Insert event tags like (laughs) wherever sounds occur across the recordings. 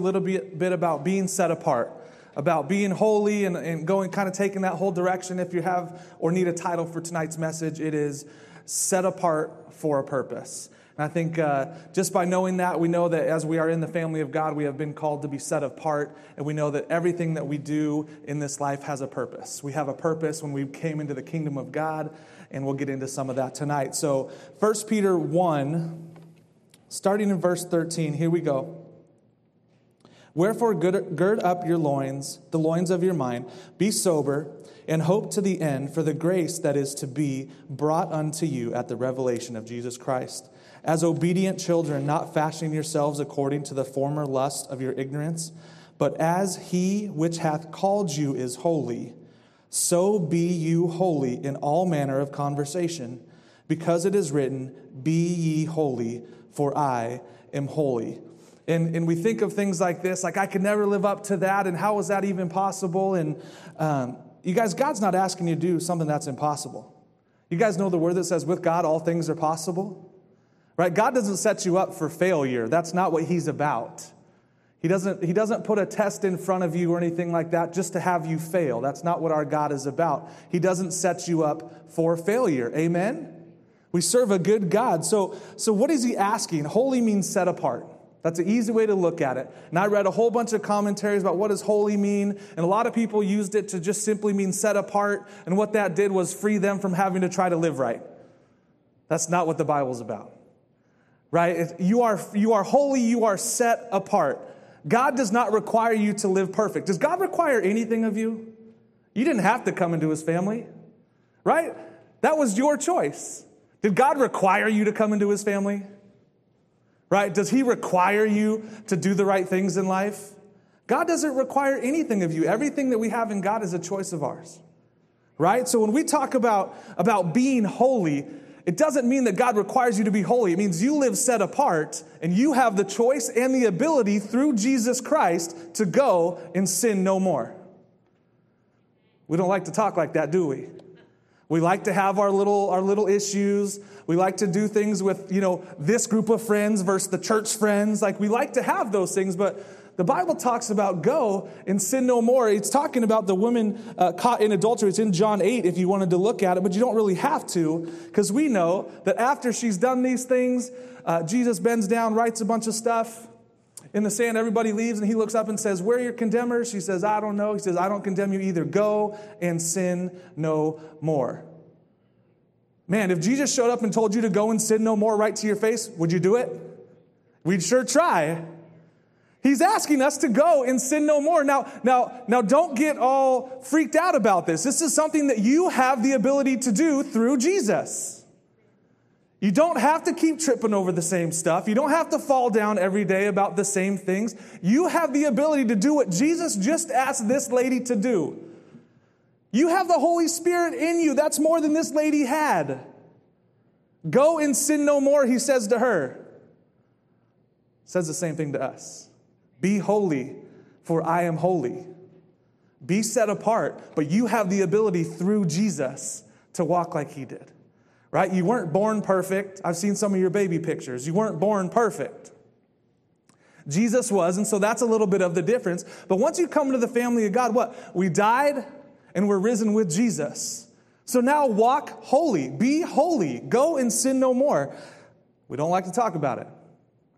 a little bit, bit about being set apart, about being holy and, and going kind of taking that whole direction. If you have or need a title for tonight's message, it is Set Apart for a Purpose. And I think uh, just by knowing that, we know that as we are in the family of God, we have been called to be set apart, and we know that everything that we do in this life has a purpose. We have a purpose when we came into the kingdom of God, and we'll get into some of that tonight. So, 1 Peter 1, starting in verse 13, here we go. Wherefore, gird up your loins, the loins of your mind, be sober, and hope to the end for the grace that is to be brought unto you at the revelation of Jesus Christ. As obedient children, not fashioning yourselves according to the former lust of your ignorance, but as he which hath called you is holy, so be you holy in all manner of conversation, because it is written, Be ye holy, for I am holy. And, and we think of things like this, like I could never live up to that, and how is that even possible? And um, you guys, God's not asking you to do something that's impossible. You guys know the word that says, with God, all things are possible? Right? God doesn't set you up for failure. That's not what He's about. He doesn't, he doesn't put a test in front of you or anything like that just to have you fail. That's not what our God is about. He doesn't set you up for failure. Amen? We serve a good God. So, so what is He asking? Holy means set apart. That's an easy way to look at it. And I read a whole bunch of commentaries about what does holy mean, and a lot of people used it to just simply mean set apart, and what that did was free them from having to try to live right. That's not what the Bible's about. Right? You are, you are holy, you are set apart. God does not require you to live perfect. Does God require anything of you? You didn't have to come into his family, right? That was your choice. Did God require you to come into his family? Right? Does He require you to do the right things in life? God doesn't require anything of you. Everything that we have in God is a choice of ours, right? So when we talk about, about being holy, it doesn't mean that God requires you to be holy. It means you live set apart and you have the choice and the ability through Jesus Christ to go and sin no more. We don't like to talk like that, do we? We like to have our little, our little issues. We like to do things with, you know, this group of friends versus the church friends. Like we like to have those things, but the Bible talks about go and sin no more. It's talking about the woman uh, caught in adultery. It's in John 8 if you wanted to look at it, but you don't really have to because we know that after she's done these things, uh, Jesus bends down, writes a bunch of stuff in the sand. Everybody leaves and he looks up and says, Where are your condemners? She says, I don't know. He says, I don't condemn you either. Go and sin no more. Man, if Jesus showed up and told you to go and sin no more right to your face, would you do it? We'd sure try. He's asking us to go and sin no more. Now, now, now don't get all freaked out about this. This is something that you have the ability to do through Jesus. You don't have to keep tripping over the same stuff. You don't have to fall down every day about the same things. You have the ability to do what Jesus just asked this lady to do. You have the Holy Spirit in you. That's more than this lady had. Go and sin no more, he says to her. Says the same thing to us. Be holy, for I am holy. Be set apart, but you have the ability through Jesus to walk like he did. Right? You weren't born perfect. I've seen some of your baby pictures. You weren't born perfect. Jesus was, and so that's a little bit of the difference. But once you come to the family of God, what? We died, and we're risen with Jesus. So now walk holy, be holy, go and sin no more. We don't like to talk about it.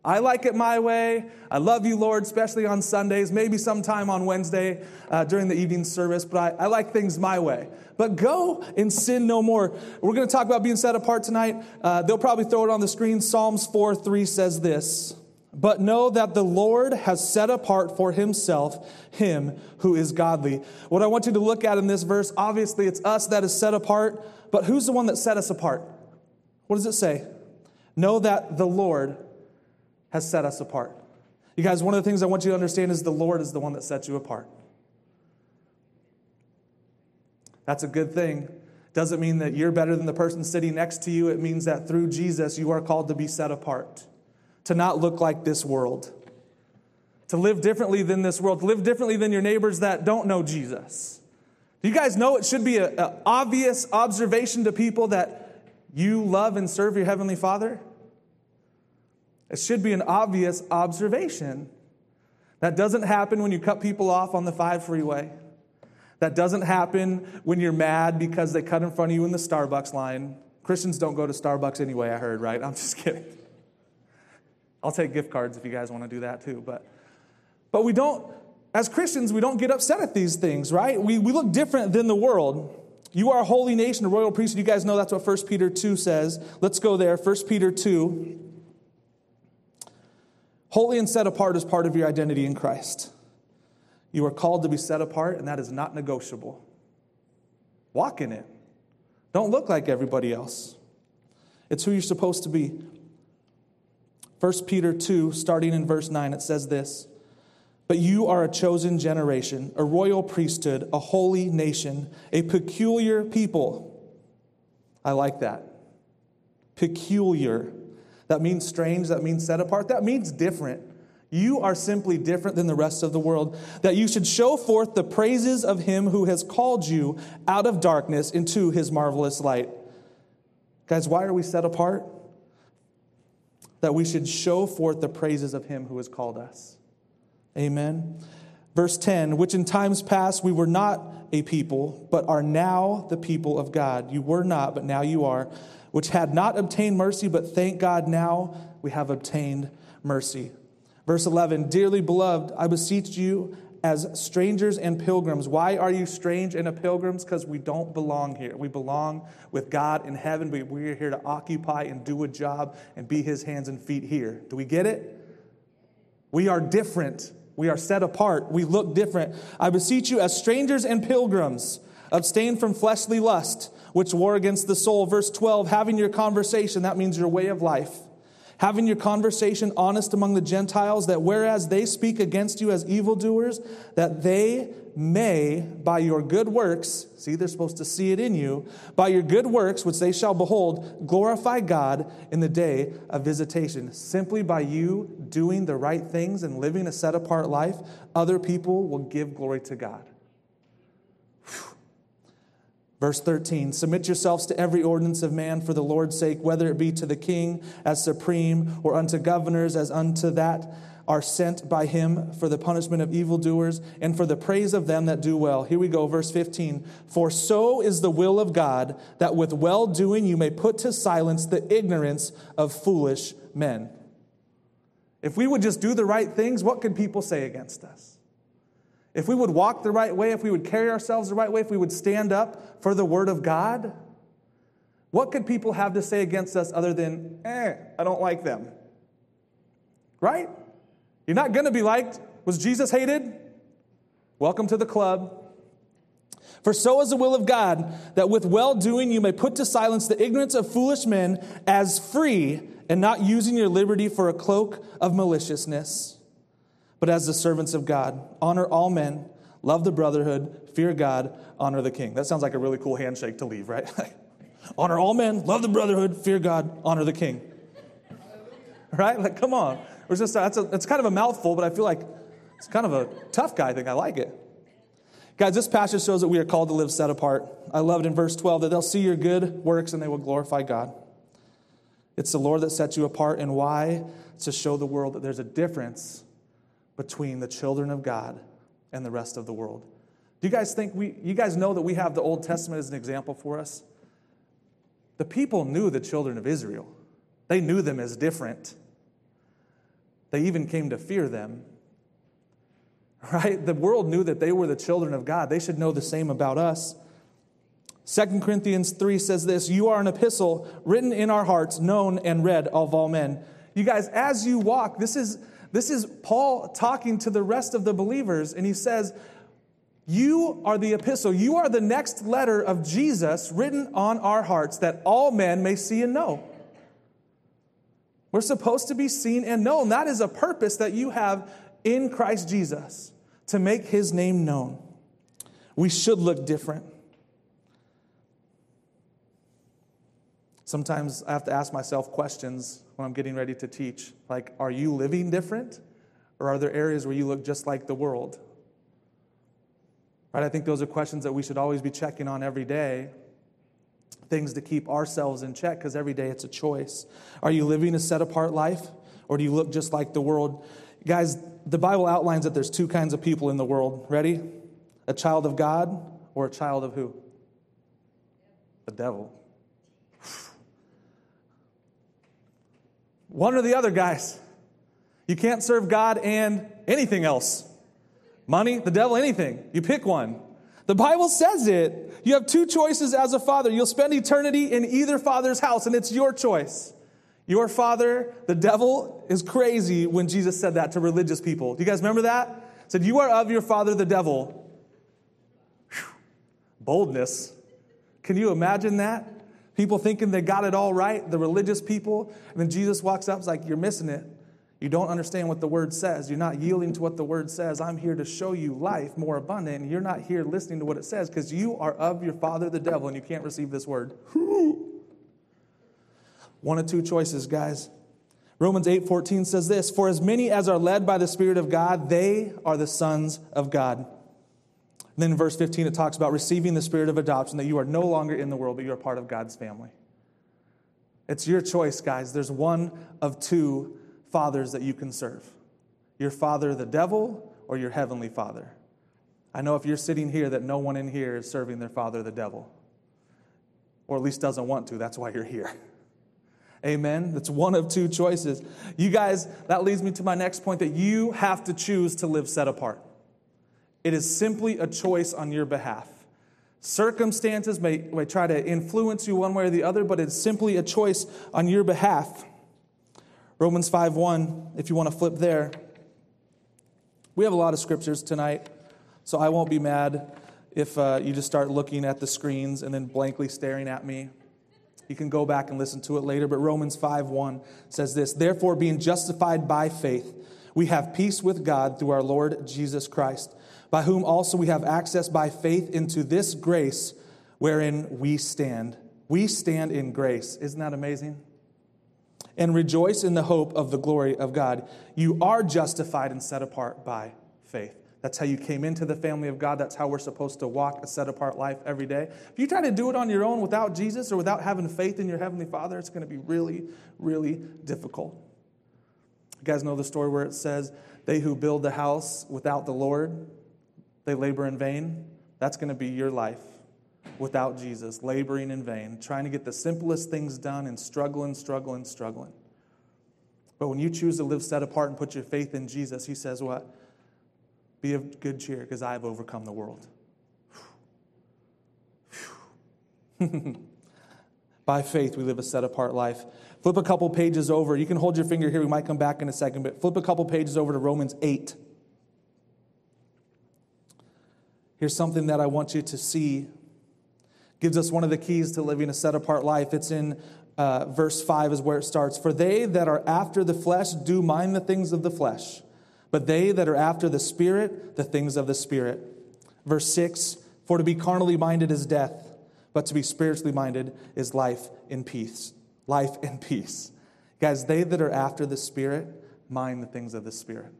I like it my way. I love you, Lord, especially on Sundays, maybe sometime on Wednesday uh, during the evening service, but I, I, like things my way. But go and sin no more. We're going to talk about being set apart tonight. Uh, they'll probably throw it on the screen. Psalms 4 3 says this but know that the Lord has set apart for himself him who is godly. What I want you to look at in this verse, obviously it's us that is set apart, but who's the one that set us apart? What does it say? Know that the Lord has set us apart. You guys, one of the things I want you to understand is the Lord is the one that sets you apart. That's a good thing. Doesn't mean that you're better than the person sitting next to you. It means that through Jesus, you are called to be set apart to not look like this world, to live differently than this world, to live differently than your neighbors that don't know Jesus. Do you guys know it should be an obvious observation to people that you love and serve your Heavenly Father? It should be an obvious observation. That doesn't happen when you cut people off on the 5 freeway. That doesn't happen when you're mad because they cut in front of you in the Starbucks line. Christians don't go to Starbucks anyway, I heard, right? (laughs) I'm just kidding. I'll take gift cards if you guys want to do that too. But, but we don't, as Christians, we don't get upset at these things, right? We, we look different than the world. You are a holy nation, a royal priesthood. You guys know that's what 1 Peter 2 says. Let's go there. 1 Peter 2. Holy and set apart is part of your identity in Christ. You are called to be set apart, and that is not negotiable. Walk in it. Don't look like everybody else. It's who you're supposed to be. 1 Peter 2, starting in verse 9, it says this but you are a chosen generation, a royal priesthood, a holy nation, a peculiar people. I like that. Peculiar. That means strange, that means set apart, that means different. You are simply different than the rest of the world. That you should show forth the praises of him who has called you out of darkness into his marvelous light. Guys, why are we set apart? That we should show forth the praises of him who has called us. Amen. Verse 10, which in times past we were not a people, but are now the people of God. You were not, but now you are. Which had not obtained mercy, but thank God now we have obtained mercy. Verse 11, dearly beloved, I beseech you as strangers and pilgrims. Why are you strange and a pilgrims? Because we don't belong here. We belong with God in heaven, but we're here to occupy and do a job and be his hands and feet here. Do we get it? We are different. We are set apart. We look different. I beseech you, as strangers and pilgrims, abstain from fleshly lust, which war against the soul. Verse 12, having your conversation, that means your way of life. Having your conversation honest among the Gentiles, that whereas they speak against you as evildoers, that they may, by your good works, see, they're supposed to see it in you, by your good works, which they shall behold, glorify God in the day of visitation. Simply by you doing the right things and living a set apart life, other people will give glory to God. Verse 13 Submit yourselves to every ordinance of man for the Lord's sake, whether it be to the king as supreme, or unto governors as unto that are sent by him for the punishment of evildoers and for the praise of them that do well. Here we go, verse 15. For so is the will of God that with well doing you may put to silence the ignorance of foolish men. If we would just do the right things, what could people say against us? If we would walk the right way, if we would carry ourselves the right way, if we would stand up for the word of God, what could people have to say against us other than, eh, I don't like them? Right? You're not going to be liked. Was Jesus hated? Welcome to the club. For so is the will of God, that with well doing you may put to silence the ignorance of foolish men as free and not using your liberty for a cloak of maliciousness, but as the servants of God. Honor all men, love the brotherhood, fear God, honor the king. That sounds like a really cool handshake to leave, right? (laughs) honor all men, love the brotherhood, fear God, honor the king. (laughs) Right? Like, come on. It's just that's a, it's kind of a mouthful, but I feel like it's kind of a tough guy thing. I like it. Guys, this passage shows that we are called to live set apart. I love it in verse 12 that they'll see your good works and they will glorify God. It's the Lord that sets you apart, and why? To show the world that there's a difference between the children of God and the rest of the world. Do you guys think we, you guys know that we have the Old Testament as an example for us? The people knew the children of Israel, they knew them as different. They even came to fear them. (laughs) Right? The world knew that they were the children of God. They should know the same about us. 2 Corinthians 3 says this You are an epistle written in our hearts, known and read of all men. You guys, as you walk, this is, this is Paul talking to the rest of the believers, and he says, You are the epistle. You are the next letter of Jesus written on our hearts that all men may see and know. We're supposed to be seen and known. That is a purpose that you have in Christ Jesus to make his name known. We should look different. Sometimes I have to ask myself questions when I'm getting ready to teach. Like, are you living different? Or are there areas where you look just like the world? Right? I think those are questions that we should always be checking on every day things to keep ourselves in check because every day it's a choice. Are you living a set apart life or do you look just like the world? Guys, the Bible outlines that there's two kinds of people in the world. Ready? A child of God or a child of who? The devil. One or the other, guys. You can't serve God and anything else money, the devil, anything. You pick one. The Bible says it. You have two choices as a father. You'll spend eternity in either father's house, and it's your choice. Your father, the devil, is crazy when Jesus said that to religious people. Do you guys remember that? Said, You are of your father, the devil. Whew. Boldness. Can you imagine that? People thinking they got it all right, the religious people. And then Jesus walks up, is like, You're missing it. You don't understand what the word says. You're not yielding to what the word says. I'm here to show you life more abundant. And you're not here listening to what it says because you are of your father, the devil, and you can't receive this word. (laughs) One of two choices, guys. Romans 8:14 says this, "For as many as are led by the Spirit of God, they are the sons of God." And then in verse 15 it talks about receiving the spirit of adoption that you are no longer in the world but you are part of God's family. It's your choice, guys. There's one of two fathers that you can serve your father, the devil, or your heavenly father. I know if you're sitting here that no one in here is serving their father, the devil, or at least doesn't want to. That's why you're here. (laughs) Amen. That's one of two choices. You guys, that leads me to my next point that you have to choose to live set apart. It is simply a choice on your behalf. Circumstances may, may try to influence you one way or the other, but it's simply a choice on your behalf. Romans 5:1, if you want to flip there. We have a lot of scriptures tonight, so I won't be mad if uh, you just start looking at the screens and then blankly staring at me. You can go back and listen to it later, but Romans 5:1 says this, "Therefore being justified by faith, we have peace with God through our Lord Jesus Christ, by whom also we have access by faith into this grace wherein we stand." We stand in grace. Isn't that amazing? and rejoice in the hope of the glory of God. You are justified and set apart by faith. That's how you came into the family of God. That's how we're supposed to walk a set apart life every day. If you try to do it on your own without Jesus or without having faith in your Heavenly Father, it's going to be really, really difficult. You guys know the story where it says, They who build the house without the Lord, they labor in vain. That's going to be your life without Jesus, laboring in vain, trying to get the simplest things done and struggling, struggling, struggling. But when you choose to live set apart and put your faith in Jesus, he says, What? Be of good cheer because I have overcome the world. (laughs) By faith, we live a set apart life. Flip a couple pages over. You can hold your finger here. We might come back in a second, but flip a couple pages over to Romans 8. Here's something that I want you to see gives us one of the keys to living a set apart life. It's in uh, verse 5 is where it starts. For they that are after the flesh do mind the things of the flesh, but they that are after the Spirit, the things of the Spirit. Verse 6 For to be carnally minded is death, but to be spiritually minded is life in peace. Life in peace. Guys, they that are after the Spirit mind the things of the Spirit.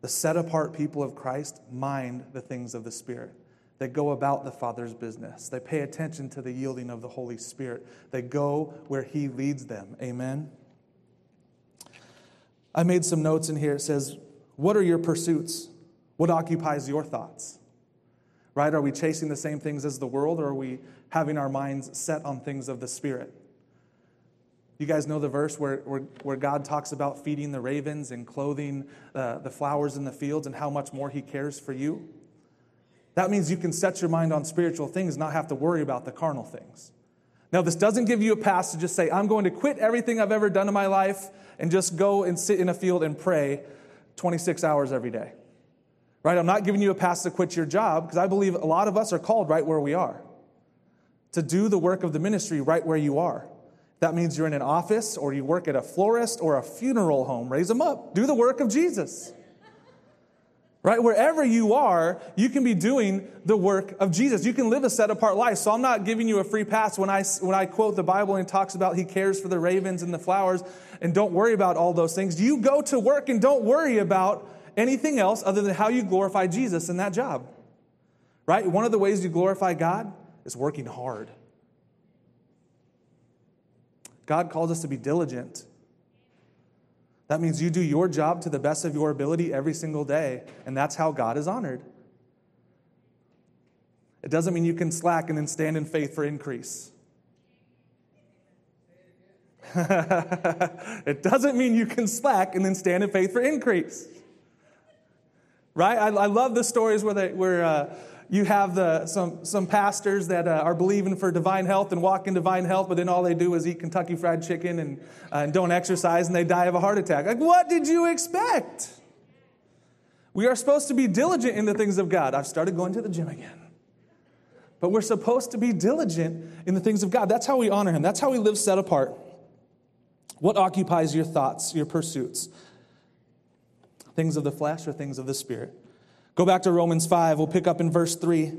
The set apart people of Christ mind the things of the Spirit. They go about the Father's business. They pay attention to the yielding of the Holy Spirit. They go where He leads them. Amen. I made some notes in here. It says, What are your pursuits? What occupies your thoughts? Right? Are we chasing the same things as the world, or are we having our minds set on things of the Spirit? You guys know the verse where, where, where God talks about feeding the ravens and clothing uh, the flowers in the fields and how much more He cares for you? That means you can set your mind on spiritual things, not have to worry about the carnal things. Now, this doesn't give you a pass to just say, I'm going to quit everything I've ever done in my life and just go and sit in a field and pray 26 hours every day. Right? I'm not giving you a pass to quit your job because I believe a lot of us are called right where we are to do the work of the ministry right where you are. That means you're in an office or you work at a florist or a funeral home. Raise them up. Do the work of Jesus right? Wherever you are, you can be doing the work of Jesus. You can live a set apart life. So I'm not giving you a free pass when I, when I quote the Bible and talks about he cares for the ravens and the flowers and don't worry about all those things. You go to work and don't worry about anything else other than how you glorify Jesus in that job, right? One of the ways you glorify God is working hard. God calls us to be diligent. That means you do your job to the best of your ability every single day, and that's how God is honored. It doesn't mean you can slack and then stand in faith for increase. (laughs) it doesn't mean you can slack and then stand in faith for increase. Right? I, I love the stories where, they, where uh, you have the, some, some pastors that uh, are believing for divine health and walk in divine health, but then all they do is eat Kentucky Fried Chicken and, uh, and don't exercise and they die of a heart attack. Like, what did you expect? We are supposed to be diligent in the things of God. I've started going to the gym again. But we're supposed to be diligent in the things of God. That's how we honor Him, that's how we live set apart. What occupies your thoughts, your pursuits? Things of the flesh or things of the spirit? Go back to Romans 5. We'll pick up in verse 3.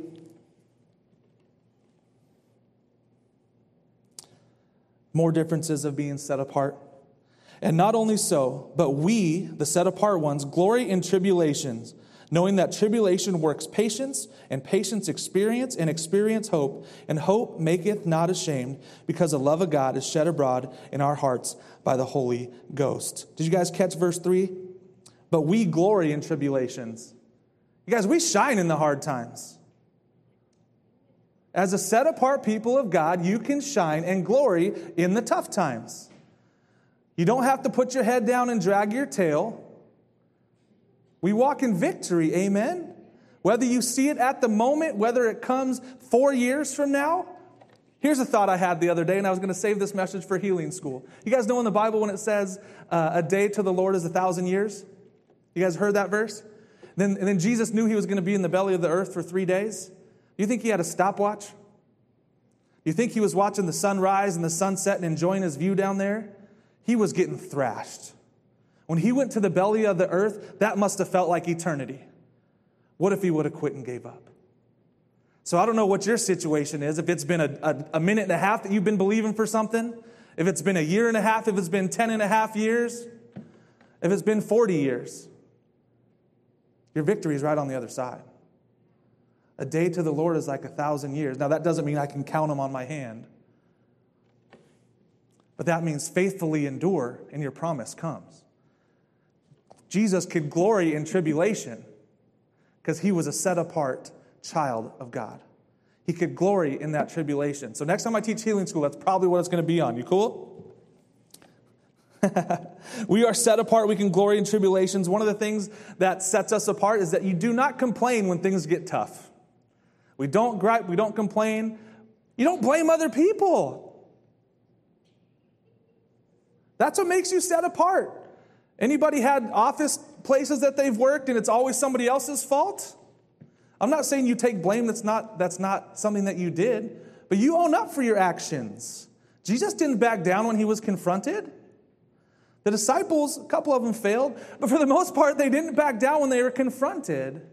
More differences of being set apart. And not only so, but we, the set apart ones, glory in tribulations, knowing that tribulation works patience, and patience experience, and experience hope, and hope maketh not ashamed, because the love of God is shed abroad in our hearts by the Holy Ghost. Did you guys catch verse 3? But we glory in tribulations. You guys, we shine in the hard times. As a set apart people of God, you can shine and glory in the tough times. You don't have to put your head down and drag your tail. We walk in victory, amen? Whether you see it at the moment, whether it comes four years from now. Here's a thought I had the other day, and I was going to save this message for healing school. You guys know in the Bible when it says, uh, a day to the Lord is a thousand years? You guys heard that verse? Then, then Jesus knew he was going to be in the belly of the earth for three days. Do you think he had a stopwatch? Do you think he was watching the sun rise and the sunset and enjoying his view down there? He was getting thrashed. When he went to the belly of the earth, that must have felt like eternity. What if he would have quit and gave up? So I don't know what your situation is. If it's been a, a, a, minute and a half that you've been believing for something, if it's been a year and a half, if it's been 10 and a half years, if it's been 40 years. Your victory is right on the other side. A day to the Lord is like a thousand years. Now, that doesn't mean I can count them on my hand, but that means faithfully endure and your promise comes. Jesus could glory in tribulation because he was a set apart child of God. He could glory in that tribulation. So, next time I teach healing school, that's probably what it's going to be on. You cool? (laughs) we are set apart. We can glory in tribulations. One of the things that sets us apart is that you do not complain when things get tough. We don't gripe, we don't complain. You don't blame other people. That's what makes you set apart. Anybody had office places that they've worked and it's always somebody else's fault? I'm not saying you take blame that's not that's not something that you did, but you own up for your actions. Jesus didn't back down when he was confronted. The disciples, a couple of them failed, but for the most part, they didn't back down when they were confronted.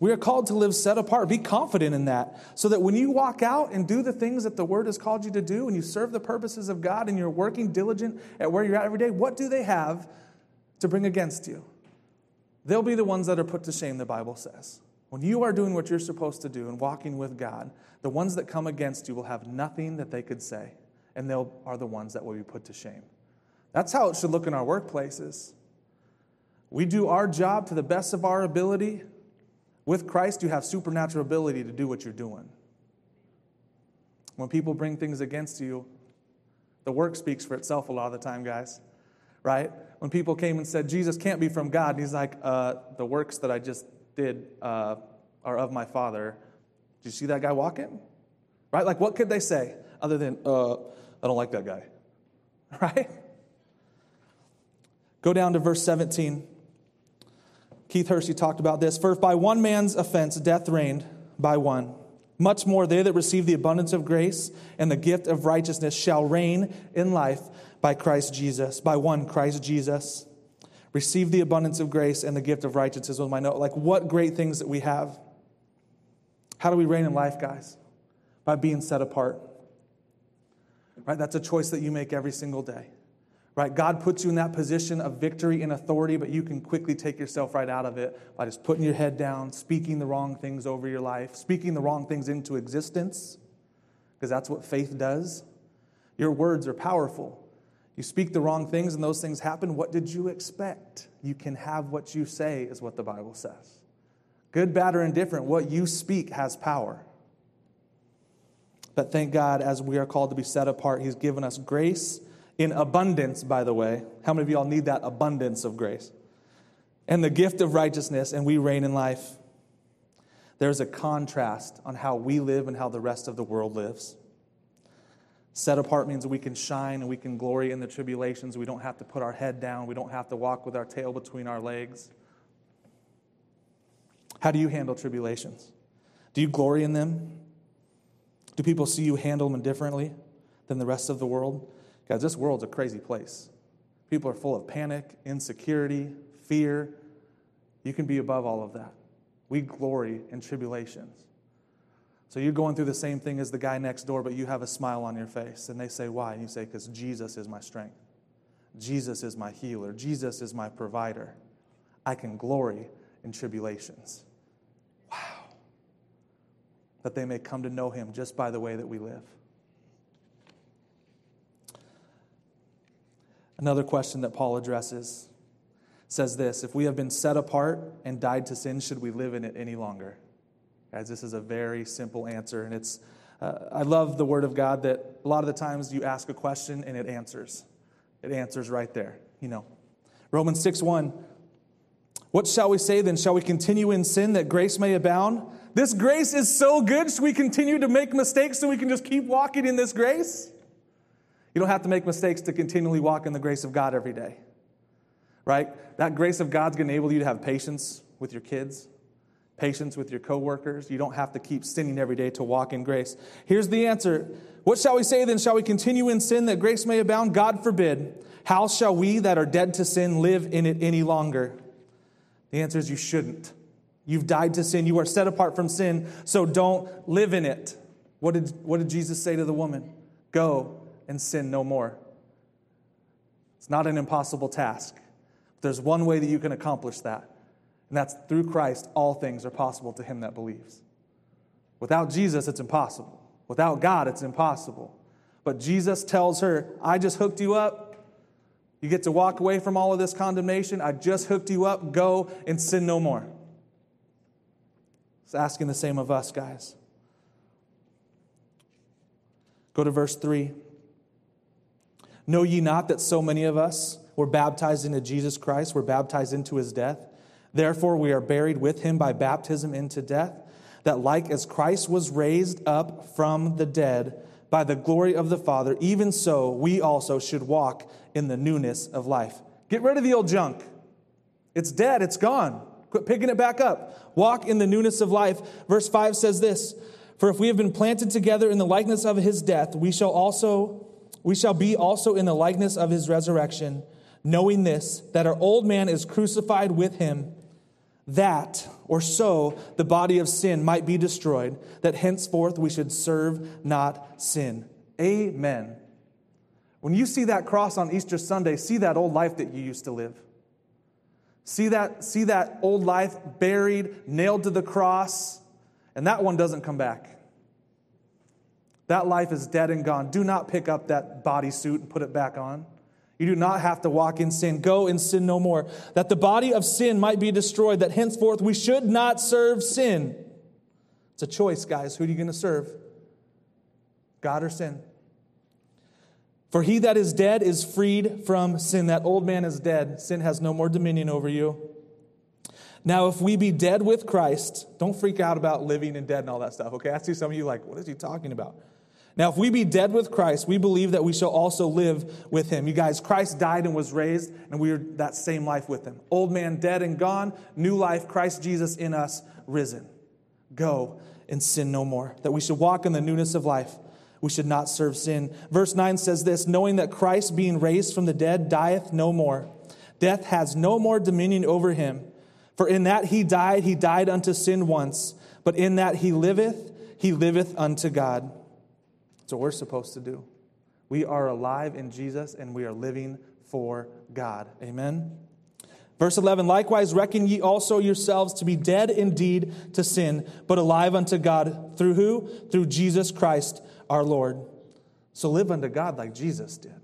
We are called to live set apart. Be confident in that. So that when you walk out and do the things that the Word has called you to do, and you serve the purposes of God, and you're working diligent at where you're at every day, what do they have to bring against you? They'll be the ones that are put to shame, the Bible says. When you are doing what you're supposed to do and walking with God, the ones that come against you will have nothing that they could say and they are the ones that will be put to shame. That's how it should look in our workplaces. We do our job to the best of our ability. With Christ, you have supernatural ability to do what you're doing. When people bring things against you, the work speaks for itself a lot of the time, guys. Right? When people came and said, Jesus can't be from God, and he's like, uh, the works that I just did uh, are of my Father. Did you see that guy walking? Right? Like, what could they say other than, uh, I don't like that guy. (laughs) Right? Go down to verse 17. Keith Hershey talked about this. For if by one man's offense death reigned by one, much more they that receive the abundance of grace and the gift of righteousness shall reign in life by Christ Jesus, by one Christ Jesus. Receive the abundance of grace and the gift of righteousness was my note. Like what great things that we have. How do we reign in life, guys? By being set apart right? That's a choice that you make every single day, right? God puts you in that position of victory and authority, but you can quickly take yourself right out of it by just putting your head down, speaking the wrong things over your life, speaking the wrong things into existence, because that's what faith does. Your words are powerful. You speak the wrong things and those things happen. What did you expect? You can have what you say, is what the Bible says. Good, bad, or indifferent, what you speak has power. But thank God, as we are called to be set apart, He's given us grace in abundance, by the way. How many of y'all need that abundance of grace? And the gift of righteousness, and we reign in life. There's a contrast on how we live and how the rest of the world lives. Set apart means we can shine and we can glory in the tribulations. We don't have to put our head down. We don't have to walk with our tail between our legs. How do you handle tribulations? Do you glory in them? Do people see you handle them differently than the rest of the world? Guys, this world's a crazy place. People are full of panic, insecurity, fear. You can be above all of that. We glory in tribulations. So you're going through the same thing as the guy next door, but you have a smile on your face. And they say, Why? And you say, Because Jesus is my strength. Jesus is my healer. Jesus is my provider. I can glory in tribulations. That they may come to know him just by the way that we live. Another question that Paul addresses says this If we have been set apart and died to sin, should we live in it any longer? Guys, this is a very simple answer, and it's. Uh, I love the Word of God that a lot of the times you ask a question and it answers. It answers right there, you know. Romans 6 1. What shall we say then? Shall we continue in sin that grace may abound? This grace is so good. Should we continue to make mistakes so we can just keep walking in this grace? You don't have to make mistakes to continually walk in the grace of God every day, right? That grace of God's to enable you to have patience with your kids, patience with your coworkers. You don't have to keep sinning every day to walk in grace. Here's the answer. What shall we say then? Shall we continue in sin that grace may abound? God forbid. How shall we that are dead to sin live in it any longer? The answer is you shouldn't. You've died to sin. You are set apart from sin, so don't live in it. What did, what did Jesus say to the woman? Go and sin no more. It's not an impossible task. There's one way that you can accomplish that, and that's through Christ, all things are possible to him that believes. Without Jesus, it's impossible. Without God, it's impossible. But Jesus tells her, I just hooked you up. You get to walk away from all of this condemnation. I just hooked you up. Go and sin no more. Asking the same of us, guys. Go to verse 3. Know ye not that so many of us were baptized into Jesus Christ, were baptized into his death? Therefore, we are buried with him by baptism into death, that like as Christ was raised up from the dead by the glory of the Father, even so we also should walk in the newness of life. Get rid of the old junk. It's dead, it's gone. Quit picking it back up. Walk in the newness of life. Verse 5 says this For if we have been planted together in the likeness of his death, we shall also we shall be also in the likeness of his resurrection, knowing this, that our old man is crucified with him, that, or so, the body of sin might be destroyed, that henceforth we should serve not sin. Amen. When you see that cross on Easter Sunday, see that old life that you used to live. See that, see that old life buried, nailed to the cross, and that one doesn't come back. That life is dead and gone. Do not pick up that bodysuit and put it back on. You do not have to walk in sin. Go and sin no more. That the body of sin might be destroyed, that henceforth we should not serve sin. It's a choice, guys. Who are you going to serve? God or sin? For he that is dead is freed from sin. That old man is dead. Sin has no more dominion over you. Now, if we be dead with Christ, don't freak out about living and dead and all that stuff, okay? I see some of you like, what is he talking about? Now, if we be dead with Christ, we believe that we shall also live with him. You guys, Christ died and was raised, and we are that same life with him. Old man dead and gone, new life, Christ Jesus in us, risen. Go and sin no more. That we should walk in the newness of life. We should not serve sin. Verse 9 says this knowing that Christ, being raised from the dead, dieth no more. Death has no more dominion over him. For in that he died, he died unto sin once, but in that he liveth, he liveth unto God. That's what we're supposed to do. We are alive in Jesus and we are living for God. Amen. Verse 11, likewise reckon ye also yourselves to be dead indeed to sin, but alive unto God. Through who? Through Jesus Christ our Lord. So live unto God like Jesus did.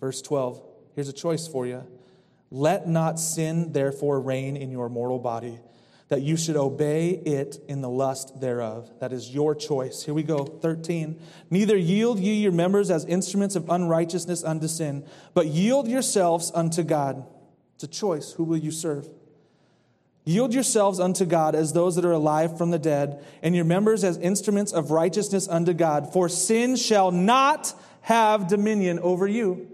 Verse 12. Here's a choice for you. Let not sin therefore reign in your mortal body, that you should obey it in the lust thereof. That is your choice. Here we go. 13. Neither yield ye your members as instruments of unrighteousness unto sin, but yield yourselves unto God. It's a choice. Who will you serve? Yield yourselves unto God as those that are alive from the dead, and your members as instruments of righteousness unto God. For sin shall not have dominion over you.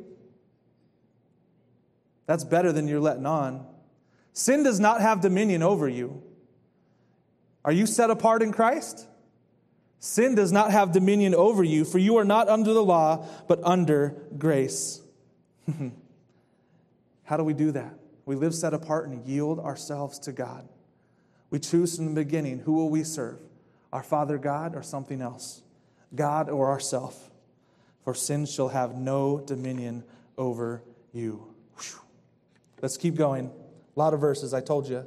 That's better than you're letting on. Sin does not have dominion over you. Are you set apart in Christ? Sin does not have dominion over you, for you are not under the law, but under grace. (laughs) How do we do that? We live set apart and yield ourselves to God. We choose from the beginning who will we serve? Our Father God or something else? God or ourself? For sin shall have no dominion over you. Whew. Let's keep going. A lot of verses, I told you.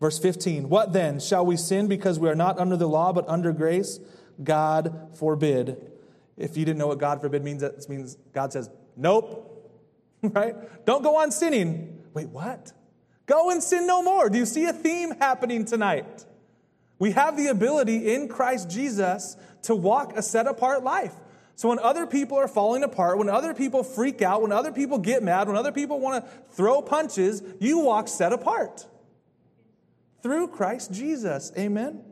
Verse 15 What then? Shall we sin because we are not under the law but under grace? God forbid. If you didn't know what God forbid means, that means God says, Nope. (laughs) right? Don't go on sinning. Wait, what? Go and sin no more. Do you see a theme happening tonight? We have the ability in Christ Jesus to walk a set apart life. So when other people are falling apart, when other people freak out, when other people get mad, when other people want to throw punches, you walk set apart through Christ Jesus. Amen.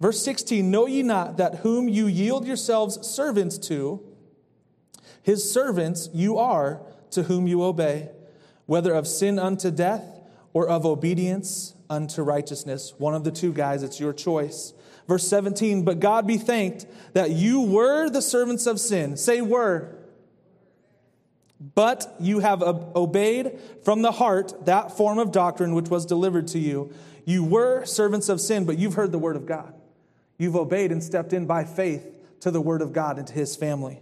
Verse 16 Know ye not that whom you yield yourselves servants to, his servants you are to whom you obey whether of sin unto death or of obedience unto righteousness. One of the two guys, it's your choice. Verse 17, but God be thanked that you were the servants of sin. Say, were. But you have obeyed from the heart that form of doctrine which was delivered to you. You were servants of sin, but you've heard the word of God. You've obeyed and stepped in by faith to the word of God and to his family.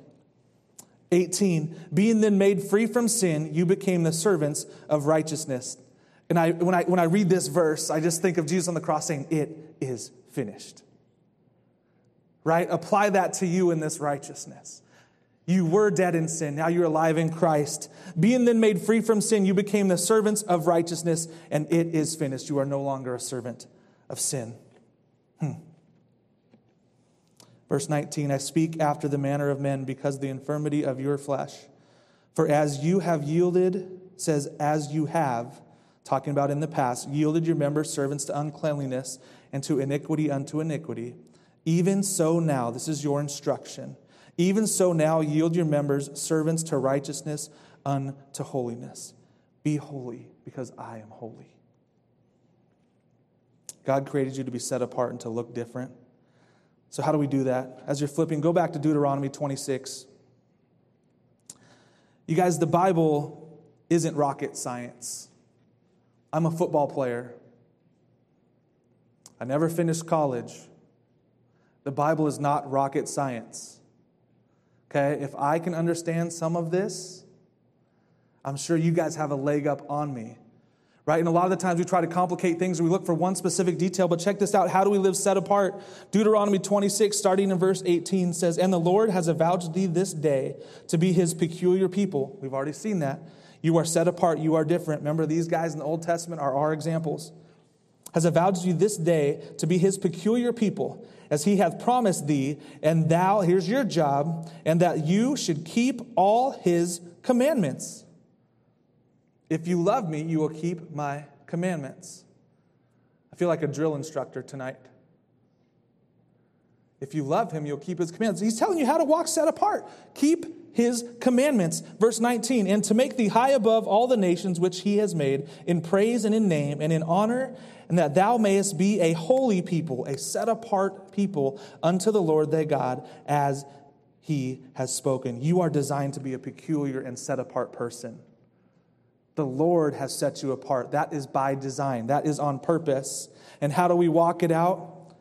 18, being then made free from sin, you became the servants of righteousness. And I, when, I, when I read this verse, I just think of Jesus on the cross saying, It is finished. Right? Apply that to you in this righteousness. You were dead in sin, now you're alive in Christ. Being then made free from sin, you became the servants of righteousness, and it is finished. You are no longer a servant of sin. Verse 19 I speak after the manner of men because of the infirmity of your flesh. For as you have yielded, says, as you have, talking about in the past, yielded your members servants to uncleanliness and to iniquity unto iniquity, even so now, this is your instruction, even so now yield your members servants to righteousness unto holiness. Be holy because I am holy. God created you to be set apart and to look different. So, how do we do that? As you're flipping, go back to Deuteronomy 26. You guys, the Bible isn't rocket science. I'm a football player. I never finished college. The Bible is not rocket science. Okay? If I can understand some of this, I'm sure you guys have a leg up on me right? And a lot of the times we try to complicate things and we look for one specific detail, but check this out. How do we live set apart? Deuteronomy 26, starting in verse 18, says, And the Lord has avouched thee this day to be his peculiar people. We've already seen that. You are set apart, you are different. Remember, these guys in the Old Testament are our examples. Has avouched you this day to be his peculiar people, as he hath promised thee, and thou, here's your job, and that you should keep all his commandments if you love me, you will keep my commandments. I feel like a drill instructor tonight. If you love him, you'll keep his commandments. He's telling you how to walk set apart. Keep his commandments. Verse 19, and to make thee high above all the nations which he has made, in praise and in name and in honor, and that thou mayest be a holy people, a set apart people unto the Lord thy God, as he has spoken. You are designed to be a peculiar and set apart person. The Lord has set you apart. That is by design, that is on purpose. And how do we walk it out?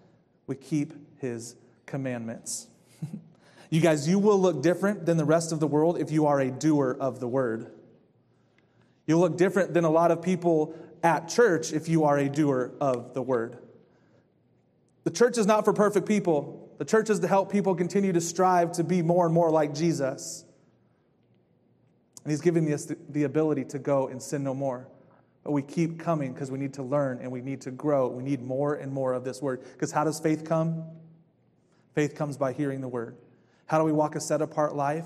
We keep His commandments. (laughs) you guys, you will look different than the rest of the world if you are a doer of the word. You'll look different than a lot of people at church if you are a doer of the word. The church is not for perfect people. The church is to help people continue to strive to be more and more like Jesus. And He's giving us the, the ability to go and sin no more. But we keep coming because we need to learn and we need to grow. We need more and more of this word. Because how does faith come? Faith comes by hearing the word. How do we walk a set apart life?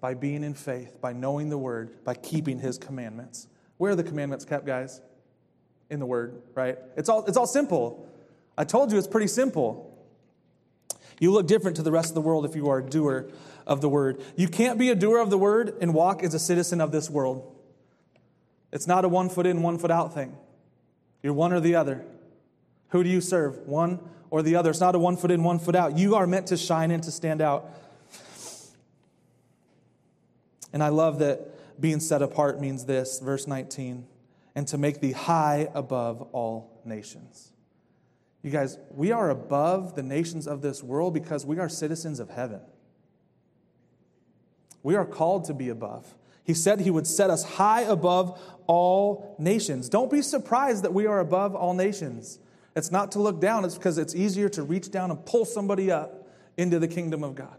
By being in faith, by knowing the word, by keeping his commandments. Where are the commandments kept, guys? In the word, right? It's all, it's all simple. I told you it's pretty simple. You look different to the rest of the world if you are a doer of the word. You can't be a doer of the word and walk as a citizen of this world. It's not a one foot in, one foot out thing. You're one or the other. Who do you serve? One or the other. It's not a one foot in, one foot out. You are meant to shine and to stand out. And I love that being set apart means this, verse 19, and to make thee high above all nations. You guys, we are above the nations of this world because we are citizens of heaven. We are called to be above. He said he would set us high above all nations. Don't be surprised that we are above all nations. It's not to look down, it's because it's easier to reach down and pull somebody up into the kingdom of God.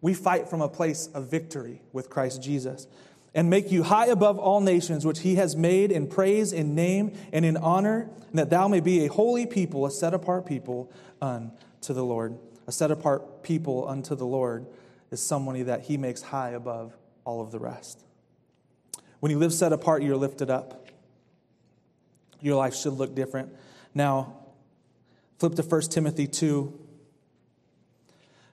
We fight from a place of victory with Christ Jesus. And make you high above all nations, which he has made in praise, in name, and in honor, and that thou may be a holy people, a set apart people unto the Lord. A set apart people unto the Lord is somebody that he makes high above all of the rest. When you live set apart, you're lifted up. Your life should look different. Now, flip to 1 Timothy 2.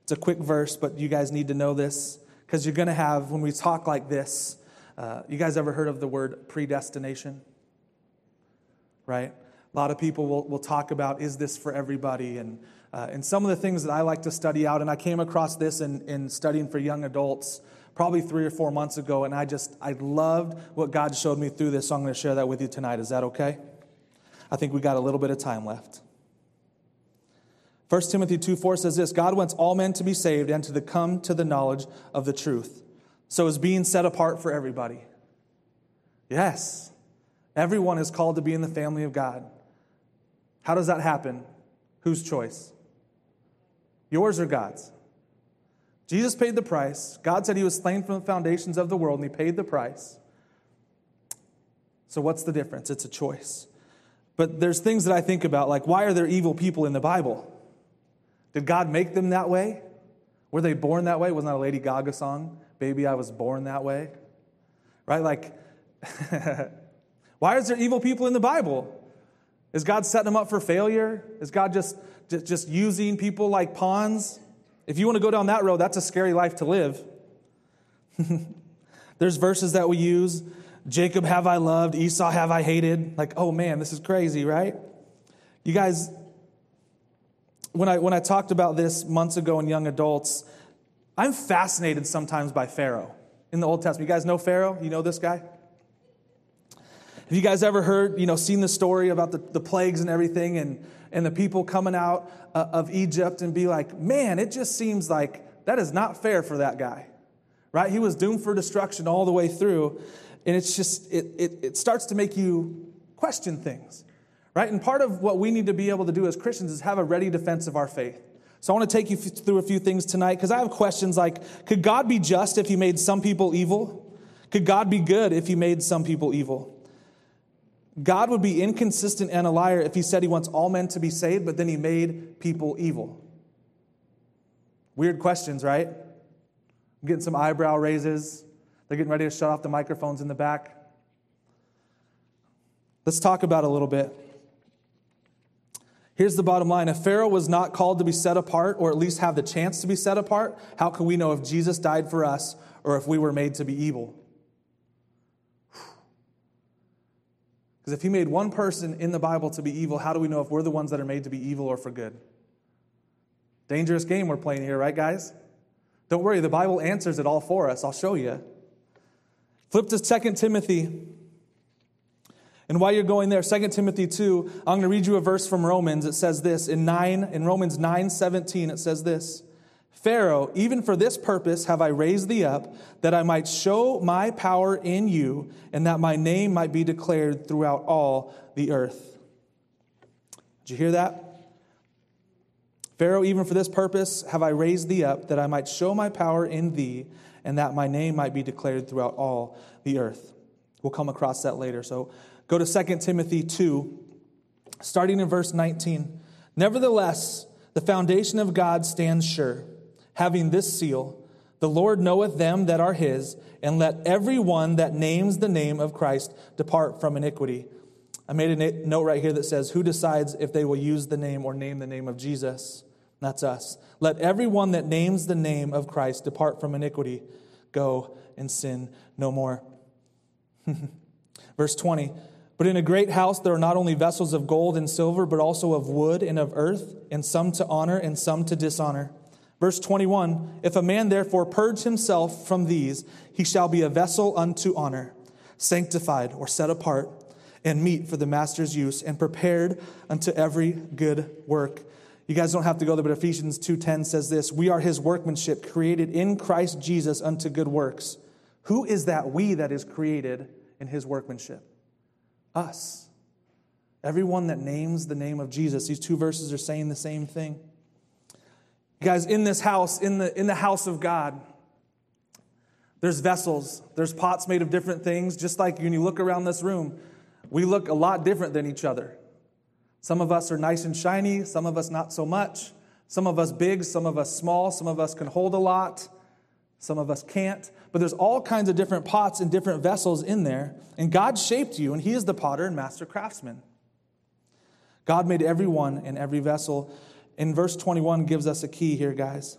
It's a quick verse, but you guys need to know this because you're going to have, when we talk like this, uh, you guys ever heard of the word predestination? Right? A lot of people will, will talk about is this for everybody? And, uh, and some of the things that I like to study out, and I came across this in, in studying for young adults probably three or four months ago, and I just, I loved what God showed me through this, so I'm going to share that with you tonight. Is that okay? I think we got a little bit of time left. 1 Timothy 2 4 says this God wants all men to be saved and to the come to the knowledge of the truth. So is being set apart for everybody. Yes. Everyone is called to be in the family of God. How does that happen? Whose choice? Yours or God's? Jesus paid the price. God said he was slain from the foundations of the world, and he paid the price. So, what's the difference? It's a choice. But there's things that I think about, like why are there evil people in the Bible? Did God make them that way? Were they born that way? Wasn't that a Lady Gaga song? Baby, I was born that way. Right? Like, (laughs) why is there evil people in the Bible? Is God setting them up for failure? Is God just, just, using people like pawns? If you want to go down that road, that's a scary life to live. (laughs) There's verses that we use Jacob have I loved, Esau have I hated. Like, oh man, this is crazy, right? You guys, when I, when I talked about this months ago in young adults, I'm fascinated sometimes by Pharaoh in the Old Testament. You guys know Pharaoh? You know this guy? Have you guys ever heard, you know, seen the story about the, the plagues and everything and, and the people coming out uh, of Egypt and be like, man, it just seems like that is not fair for that guy, right? He was doomed for destruction all the way through. And it's just, it, it, it starts to make you question things, right? And part of what we need to be able to do as Christians is have a ready defense of our faith. So I want to take you through a few things tonight because I have questions like Could God be just if he made some people evil? Could God be good if he made some people evil? God would be inconsistent and a liar if he said he wants all men to be saved, but then he made people evil. Weird questions, right? I'm getting some eyebrow raises. They're getting ready to shut off the microphones in the back. Let's talk about a little bit. Here's the bottom line if Pharaoh was not called to be set apart, or at least have the chance to be set apart, how can we know if Jesus died for us or if we were made to be evil? Because if he made one person in the Bible to be evil, how do we know if we're the ones that are made to be evil or for good? Dangerous game we're playing here, right, guys? Don't worry, the Bible answers it all for us. I'll show you. Flip to 2 Timothy. And while you're going there, 2 Timothy 2, I'm going to read you a verse from Romans. It says this in 9, in Romans 9 17, it says this. Pharaoh, even for this purpose have I raised thee up, that I might show my power in you, and that my name might be declared throughout all the earth. Did you hear that? Pharaoh, even for this purpose have I raised thee up, that I might show my power in thee, and that my name might be declared throughout all the earth. We'll come across that later. So go to 2 Timothy 2, starting in verse 19. Nevertheless, the foundation of God stands sure, having this seal The Lord knoweth them that are his, and let every one that names the name of Christ depart from iniquity. I made a note right here that says, Who decides if they will use the name or name the name of Jesus? That's us. Let everyone that names the name of Christ depart from iniquity. Go and sin no more. (laughs) Verse 20 But in a great house there are not only vessels of gold and silver, but also of wood and of earth, and some to honor and some to dishonor. Verse 21 If a man therefore purge himself from these, he shall be a vessel unto honor, sanctified or set apart and meet for the master's use and prepared unto every good work. You guys don't have to go there, but Ephesians 2:10 says this, "We are his workmanship, created in Christ Jesus unto good works." Who is that we that is created in his workmanship? Us. Everyone that names the name of Jesus. These two verses are saying the same thing. Guys, in this house, in the, in the house of God, there's vessels, there's pots made of different things, just like when you look around this room, we look a lot different than each other. Some of us are nice and shiny, some of us not so much. Some of us big, some of us small, some of us can hold a lot, some of us can't. But there's all kinds of different pots and different vessels in there. And God shaped you, and He is the potter and master craftsman. God made everyone and every vessel. In verse 21 gives us a key here, guys.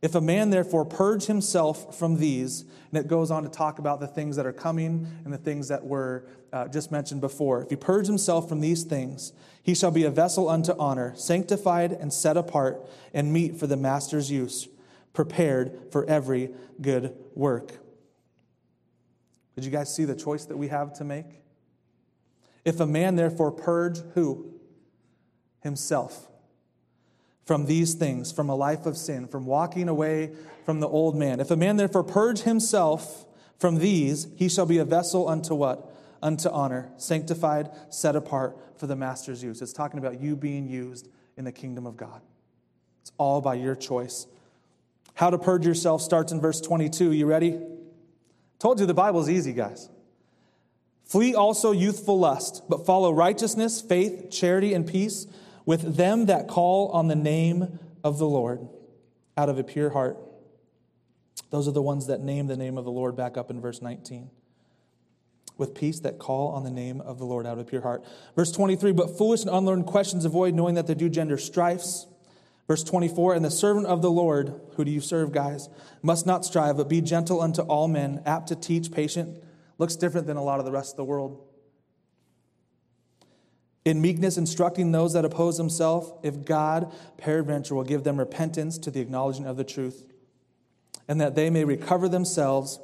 If a man therefore purge himself from these, and it goes on to talk about the things that are coming and the things that were uh, just mentioned before. If he purge himself from these things, he shall be a vessel unto honor, sanctified and set apart, and meet for the master's use, prepared for every good work. Did you guys see the choice that we have to make? If a man therefore purge who? Himself from these things, from a life of sin, from walking away from the old man. If a man therefore purge himself from these, he shall be a vessel unto what? Unto honor, sanctified, set apart for the master's use. It's talking about you being used in the kingdom of God. It's all by your choice. How to purge yourself starts in verse 22. You ready? Told you the Bible's easy, guys. Flee also youthful lust, but follow righteousness, faith, charity, and peace with them that call on the name of the Lord out of a pure heart. Those are the ones that name the name of the Lord back up in verse 19. With peace that call on the name of the Lord out of a pure heart. Verse 23, but foolish and unlearned questions avoid, knowing that they do gender strifes. Verse 24, and the servant of the Lord, who do you serve, guys, must not strive, but be gentle unto all men, apt to teach, patient. Looks different than a lot of the rest of the world in meekness instructing those that oppose himself, if God peradventure will give them repentance to the acknowledgement of the truth, and that they may recover themselves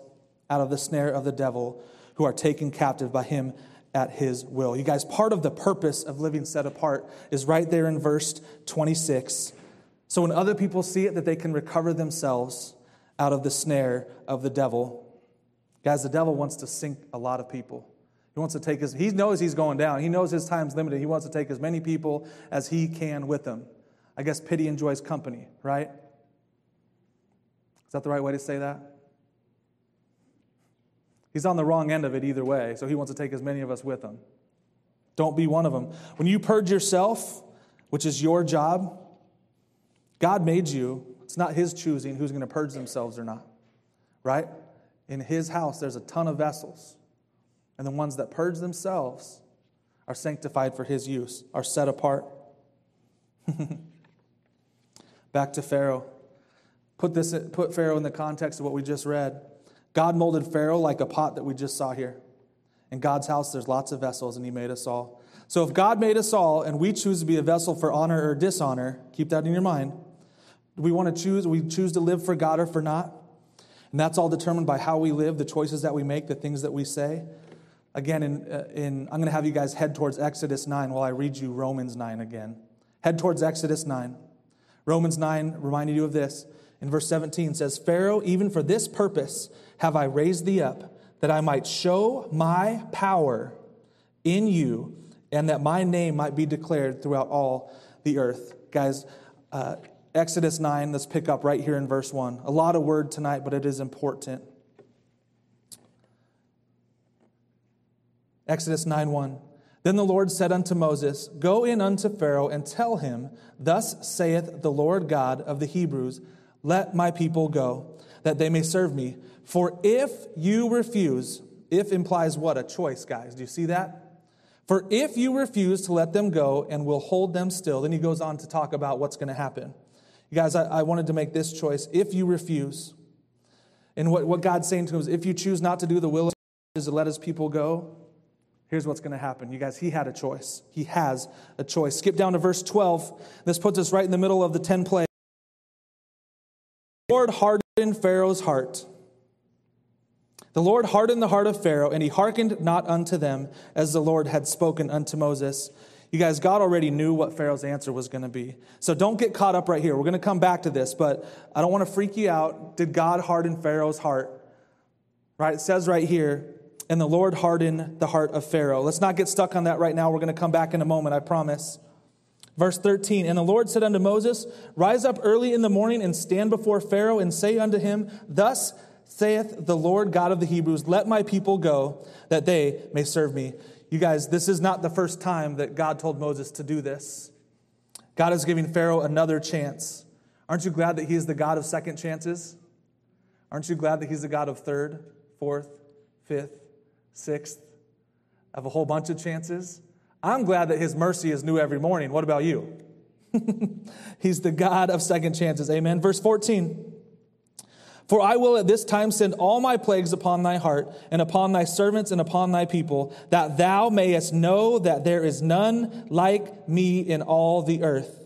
out of the snare of the devil, who are taken captive by him at his will. You guys, part of the purpose of living set apart is right there in verse 26. So when other people see it, that they can recover themselves out of the snare of the devil. Guys, the devil wants to sink a lot of people. He wants to take his, he knows he's going down. He knows his time's limited. He wants to take as many people as he can with him. I guess pity enjoys company, right? Is that the right way to say that? He's on the wrong end of it either way, so he wants to take as many of us with him. Don't be one of them. When you purge yourself, which is your job, God made you. It's not his choosing who's going to purge themselves or not, right? In his house, there's a ton of vessels. And the ones that purge themselves are sanctified for his use, are set apart. (laughs) Back to Pharaoh. Put, this, put Pharaoh in the context of what we just read. God molded Pharaoh like a pot that we just saw here. In God's house, there's lots of vessels, and he made us all. So if God made us all, and we choose to be a vessel for honor or dishonor, keep that in your mind. Do we want to choose? We choose to live for God or for not? And that's all determined by how we live, the choices that we make, the things that we say. Again, in, uh, in, I'm going to have you guys head towards Exodus 9 while I read you Romans 9 again. Head towards Exodus 9. Romans 9 reminding you of this. In verse 17 says, Pharaoh, even for this purpose have I raised thee up, that I might show my power in you, and that my name might be declared throughout all the earth. Guys, uh, Exodus 9, let's pick up right here in verse 1. A lot of word tonight, but it is important. Exodus 9 1. Then the Lord said unto Moses, Go in unto Pharaoh and tell him, Thus saith the Lord God of the Hebrews, Let my people go, that they may serve me. For if you refuse, if implies what? A choice, guys. Do you see that? For if you refuse to let them go and will hold them still, then he goes on to talk about what's going to happen. You guys, I, I, wanted to make this choice. If you refuse, and what, what God's saying to him is if you choose not to do the will of God, is to let his people go, here's what's going to happen. You guys, he had a choice. He has a choice. Skip down to verse 12. This puts us right in the middle of the 10 plagues. The Lord hardened Pharaoh's heart the Lord hardened the heart of Pharaoh, and he hearkened not unto them as the Lord had spoken unto Moses. You guys, God already knew what Pharaoh's answer was going to be. So don't get caught up right here. We're going to come back to this, but I don't want to freak you out. Did God harden Pharaoh's heart? Right? It says right here, and the Lord hardened the heart of Pharaoh. Let's not get stuck on that right now. We're going to come back in a moment, I promise. Verse 13 And the Lord said unto Moses, Rise up early in the morning and stand before Pharaoh and say unto him, Thus saith the Lord God of the Hebrews, Let my people go, that they may serve me. You guys, this is not the first time that God told Moses to do this. God is giving Pharaoh another chance. Aren't you glad that He is the God of second chances? Aren't you glad that He's the God of third, fourth, fifth, sixth, of a whole bunch of chances? I'm glad that His mercy is new every morning. What about you? (laughs) He's the God of second chances. Amen. Verse 14. For I will at this time send all my plagues upon thy heart, and upon thy servants, and upon thy people, that thou mayest know that there is none like me in all the earth.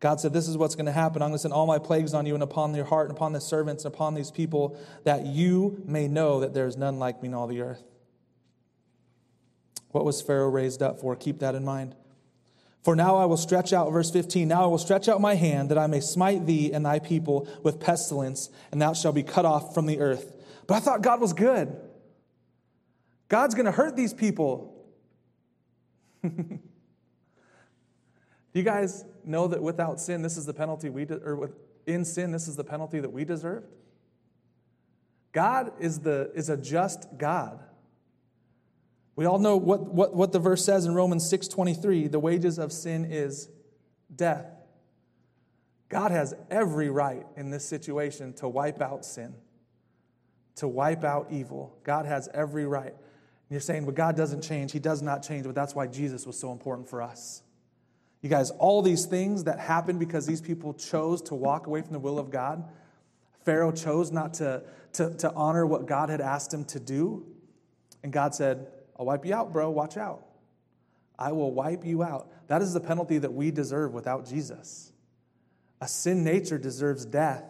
God said, This is what's going to happen. I'm going to send all my plagues on you, and upon your heart, and upon the servants, and upon these people, that you may know that there is none like me in all the earth. What was Pharaoh raised up for? Keep that in mind. For now I will stretch out, verse 15, now I will stretch out my hand that I may smite thee and thy people with pestilence, and thou shalt be cut off from the earth. But I thought God was good. God's going to hurt these people. (laughs) You guys know that without sin, this is the penalty we, de- or with, in sin, this is the penalty that we deserved? God is, the, is a just God. We all know what, what, what the verse says in Romans 6.23, the wages of sin is death. God has every right in this situation to wipe out sin, to wipe out evil. God has every right. And you're saying, but God doesn't change. He does not change, but that's why Jesus was so important for us. You guys, all these things that happened because these people chose to walk away from the will of God, Pharaoh chose not to, to, to honor what God had asked him to do. And God said, I'll wipe you out, bro. Watch out. I will wipe you out. That is the penalty that we deserve without Jesus. A sin nature deserves death.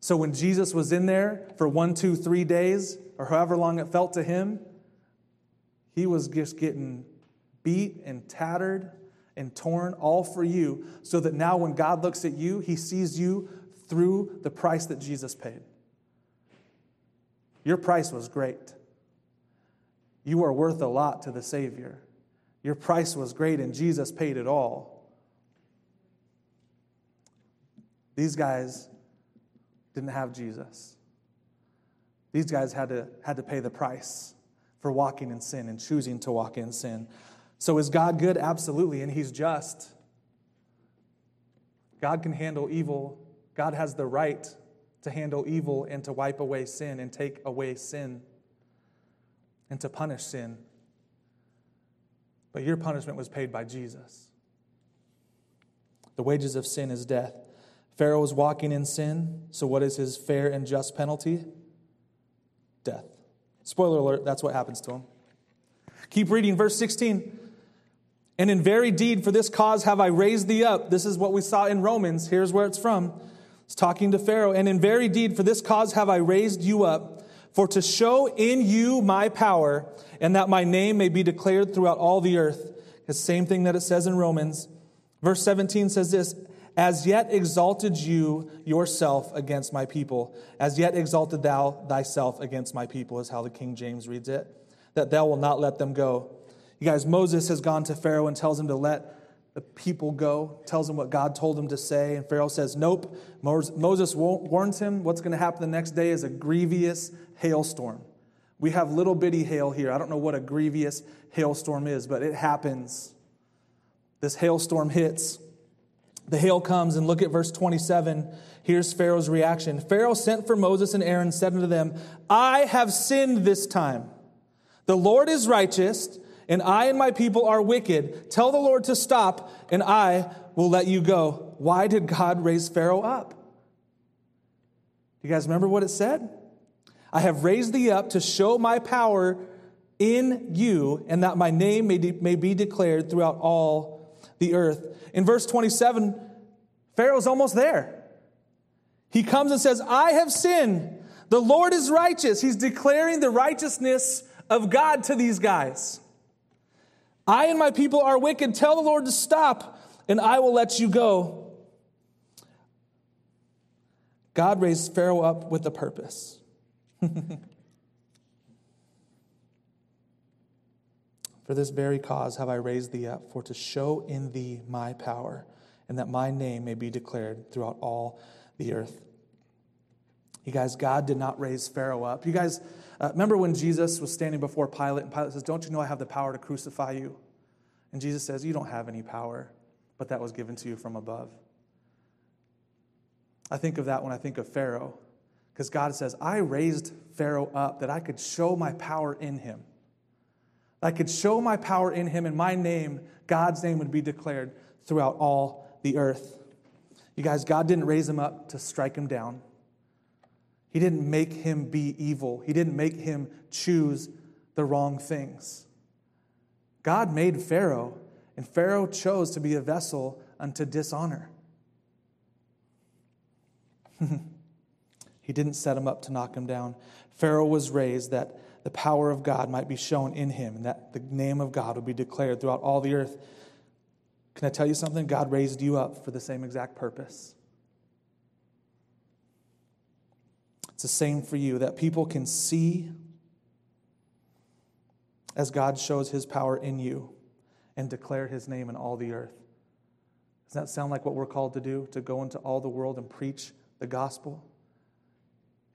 So when Jesus was in there for one, two, three days, or however long it felt to him, he was just getting beat and tattered and torn all for you, so that now when God looks at you, he sees you through the price that Jesus paid. Your price was great. You are worth a lot to the Savior. Your price was great, and Jesus paid it all. These guys didn't have Jesus. These guys had to, had to pay the price for walking in sin and choosing to walk in sin. So, is God good? Absolutely, and He's just. God can handle evil. God has the right to handle evil and to wipe away sin and take away sin and to punish sin. But your punishment was paid by Jesus. The wages of sin is death. Pharaoh is walking in sin, so what is his fair and just penalty? Death. Spoiler alert, that's what happens to him. Keep reading, verse 16. And in very deed, for this cause have I raised thee up. This is what we saw in Romans. Here's where it's from. It's talking to Pharaoh. And in very deed, for this cause have I raised you up for to show in you my power, and that my name may be declared throughout all the earth. The same thing that it says in Romans. Verse 17 says this As yet exalted you yourself against my people, as yet exalted thou thyself against my people, is how the King James reads it, that thou will not let them go. You guys, Moses has gone to Pharaoh and tells him to let the people go, tells him what God told him to say, and Pharaoh says, Nope. Moses warns him what's going to happen the next day is a grievous hailstorm. We have little bitty hail here. I don't know what a grievous hailstorm is, but it happens. This hailstorm hits. The hail comes, and look at verse 27. Here's Pharaoh's reaction. Pharaoh sent for Moses and Aaron, said unto them, I have sinned this time. The Lord is righteous, and I and my people are wicked. Tell the Lord to stop, and I will let you go. Why did God raise Pharaoh up? Do you guys remember what it said? I have raised thee up to show my power in you, and that my name may, de- may be declared throughout all the earth. In verse 27, Pharaoh's almost there. He comes and says, I have sinned. The Lord is righteous. He's declaring the righteousness of God to these guys. I and my people are wicked. Tell the Lord to stop, and I will let you go. God raised Pharaoh up with a purpose. (laughs) for this very cause have I raised thee up, for to show in thee my power, and that my name may be declared throughout all the earth. You guys, God did not raise Pharaoh up. You guys, uh, remember when Jesus was standing before Pilate, and Pilate says, Don't you know I have the power to crucify you? And Jesus says, You don't have any power, but that was given to you from above. I think of that when I think of Pharaoh, because God says, I raised Pharaoh up that I could show my power in him. I could show my power in him, and my name, God's name, would be declared throughout all the earth. You guys, God didn't raise him up to strike him down. He didn't make him be evil. He didn't make him choose the wrong things. God made Pharaoh, and Pharaoh chose to be a vessel unto dishonor. (laughs) he didn't set him up to knock him down. Pharaoh was raised that the power of God might be shown in him, and that the name of God would be declared throughout all the earth. Can I tell you something? God raised you up for the same exact purpose. It's the same for you, that people can see as God shows his power in you and declare his name in all the earth. Does that sound like what we're called to do? To go into all the world and preach the gospel?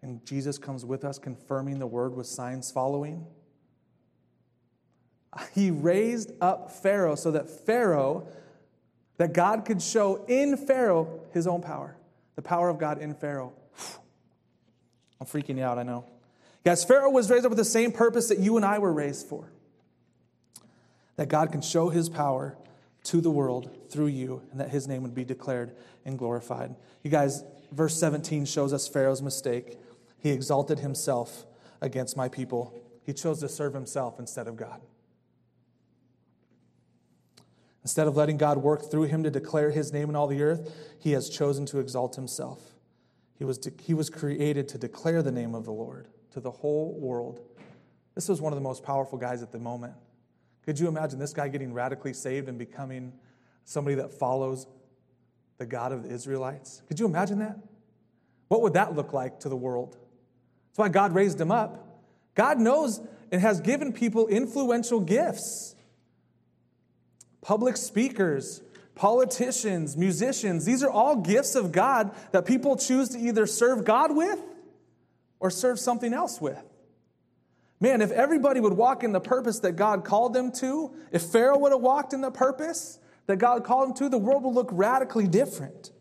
And Jesus comes with us, confirming the word with signs following. (laughs) He raised up Pharaoh so that Pharaoh, that God could show in Pharaoh his own power, the power of God in Pharaoh. I'm freaking you out, I know. Guys, Pharaoh was raised up with the same purpose that you and I were raised for that God can show his power to the world through you, and that his name would be declared and glorified. You guys, verse 17 shows us Pharaoh's mistake. He exalted himself against my people, he chose to serve himself instead of God. Instead of letting God work through him to declare his name in all the earth, he has chosen to exalt himself. He was, to, he was created to declare the name of the Lord to the whole world. This was one of the most powerful guys at the moment. Could you imagine this guy getting radically saved and becoming somebody that follows the God of the Israelites? Could you imagine that? What would that look like to the world? That's why God raised him up. God knows and has given people influential gifts public speakers, politicians, musicians. These are all gifts of God that people choose to either serve God with or serve something else with. Man, if everybody would walk in the purpose that God called them to, if Pharaoh would have walked in the purpose that God called him to, the world would look radically different.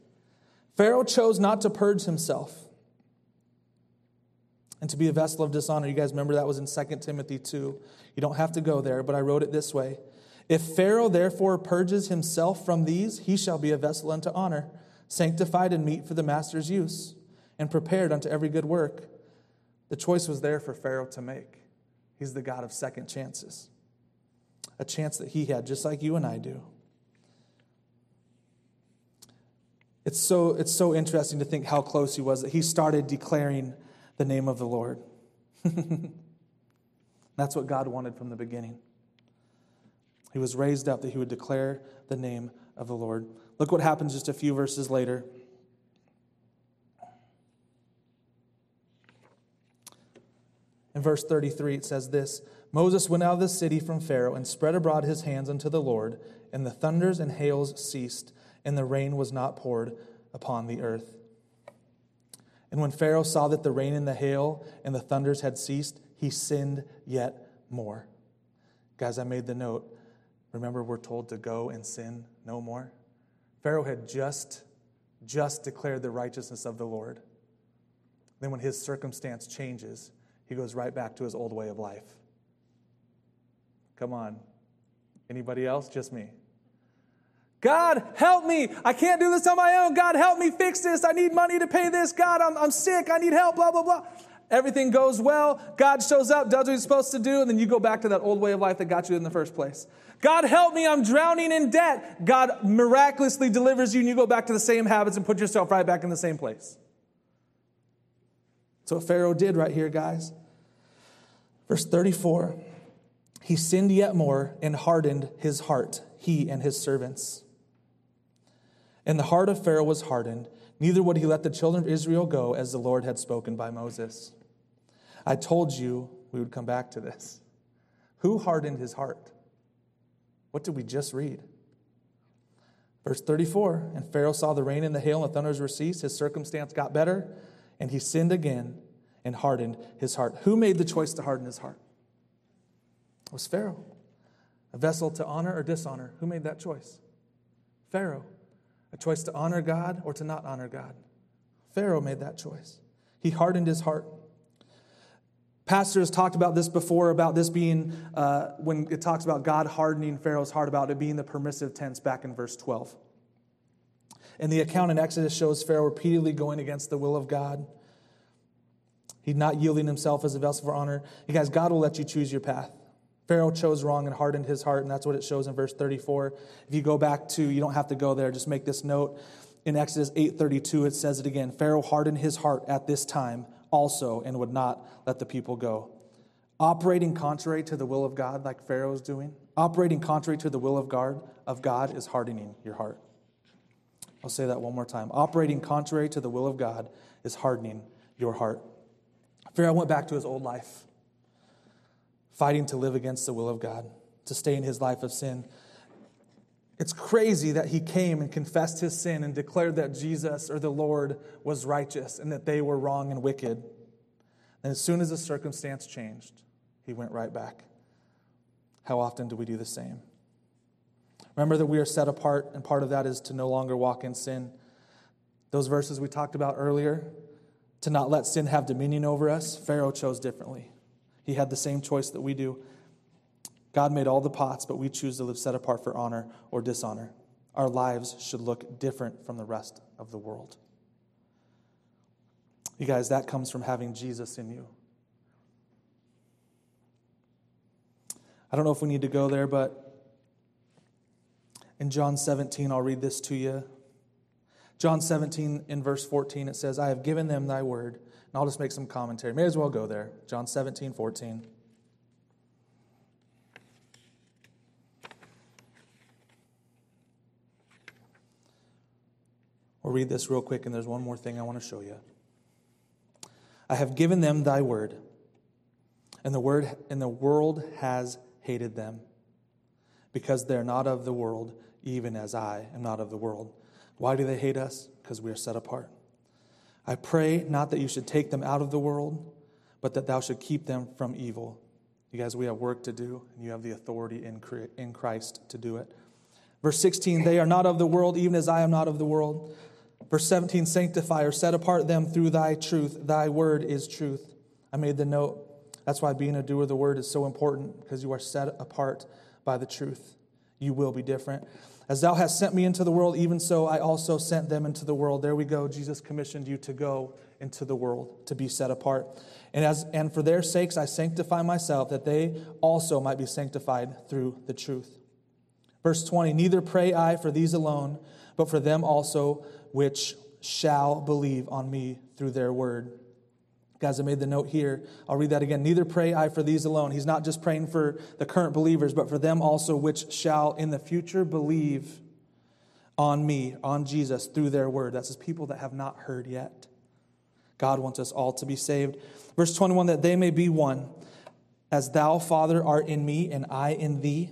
Pharaoh chose not to purge himself and to be a vessel of dishonor. You guys remember that was in 2 Timothy 2. You don't have to go there, but I wrote it this way if Pharaoh therefore purges himself from these, he shall be a vessel unto honor, sanctified and meet for the master's use, and prepared unto every good work. The choice was there for Pharaoh to make. He's the God of second chances, a chance that he had, just like you and I do. It's so, it's so interesting to think how close he was that he started declaring the name of the Lord. (laughs) That's what God wanted from the beginning. He was raised up that he would declare the name of the Lord. Look what happens just a few verses later. In verse 33, it says this Moses went out of the city from Pharaoh and spread abroad his hands unto the Lord, and the thunders and hails ceased, and the rain was not poured upon the earth. And when Pharaoh saw that the rain and the hail and the thunders had ceased, he sinned yet more. Guys, I made the note. Remember, we're told to go and sin no more. Pharaoh had just, just declared the righteousness of the Lord. Then, when his circumstance changes, he goes right back to his old way of life. Come on. Anybody else? Just me. God, help me. I can't do this on my own. God, help me fix this. I need money to pay this. God, I'm, I'm sick. I need help, blah, blah, blah. Everything goes well. God shows up, does what he's supposed to do, and then you go back to that old way of life that got you in the first place. God, help me. I'm drowning in debt. God miraculously delivers you, and you go back to the same habits and put yourself right back in the same place. That's what Pharaoh did right here, guys. Verse 34 He sinned yet more and hardened his heart, he and his servants. And the heart of Pharaoh was hardened, neither would he let the children of Israel go as the Lord had spoken by Moses. I told you we would come back to this. Who hardened his heart? What did we just read? Verse 34 And Pharaoh saw the rain and the hail and the thunders were ceased. His circumstance got better, and he sinned again and hardened his heart. Who made the choice to harden his heart? It was Pharaoh. A vessel to honor or dishonor. Who made that choice? Pharaoh. A choice to honor God or to not honor God. Pharaoh made that choice. He hardened his heart. Pastors talked about this before, about this being, uh, when it talks about God hardening Pharaoh's heart, about it being the permissive tense back in verse 12. And the account in Exodus shows Pharaoh repeatedly going against the will of God. He's not yielding himself as a vessel for honor. You guys, God will let you choose your path. Pharaoh chose wrong and hardened his heart, and that's what it shows in verse 34. If you go back to, you don't have to go there, just make this note. In Exodus 8:32, it says it again. Pharaoh hardened his heart at this time also and would not let the people go. Operating contrary to the will of God, like Pharaoh is doing, operating contrary to the will of God, of God is hardening your heart. I'll say that one more time. Operating contrary to the will of God is hardening your heart. Pharaoh went back to his old life fighting to live against the will of God, to stay in his life of sin. It's crazy that he came and confessed his sin and declared that Jesus or the Lord was righteous and that they were wrong and wicked. And as soon as the circumstance changed, he went right back. How often do we do the same? Remember that we are set apart, and part of that is to no longer walk in sin. Those verses we talked about earlier, to not let sin have dominion over us, Pharaoh chose differently. He had the same choice that we do. God made all the pots, but we choose to live set apart for honor or dishonor. Our lives should look different from the rest of the world. You guys, that comes from having Jesus in you. I don't know if we need to go there, but in John 17, I'll read this to you. John 17, in verse 14, it says, I have given them thy word and I'll just make some commentary. May as well go there. John 17, 14. We'll read this real quick, and there's one more thing I want to show you. I have given them thy word, and the word and the world has hated them, because they're not of the world, even as I am not of the world. Why do they hate us? Because we are set apart. I pray not that you should take them out of the world, but that thou should keep them from evil. You guys, we have work to do, and you have the authority in Christ to do it. Verse 16, they are not of the world, even as I am not of the world. Verse 17, sanctify or set apart them through thy truth. Thy word is truth. I made the note. That's why being a doer of the word is so important, because you are set apart by the truth. You will be different. As thou hast sent me into the world, even so I also sent them into the world. There we go. Jesus commissioned you to go into the world, to be set apart. And, as, and for their sakes I sanctify myself, that they also might be sanctified through the truth. Verse 20 Neither pray I for these alone, but for them also which shall believe on me through their word. Guys, I made the note here. I'll read that again. Neither pray I for these alone. He's not just praying for the current believers, but for them also which shall in the future believe on me, on Jesus, through their word. That's his people that have not heard yet. God wants us all to be saved. Verse 21 that they may be one, as thou, Father, art in me and I in thee.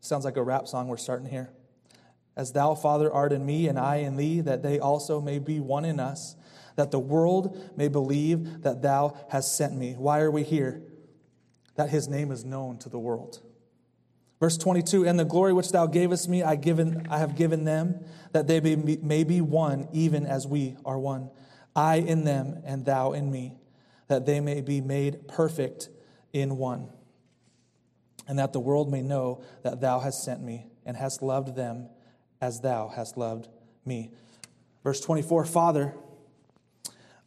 Sounds like a rap song we're starting here. As thou, Father, art in me and I in thee, that they also may be one in us, that the world may believe that thou hast sent me. Why are we here? That his name is known to the world. Verse 22 And the glory which thou gavest me, I, given, I have given them, that they be, may be one, even as we are one. I in them, and thou in me, that they may be made perfect in one. And that the world may know that thou hast sent me, and hast loved them as thou hast loved me. Verse 24 Father,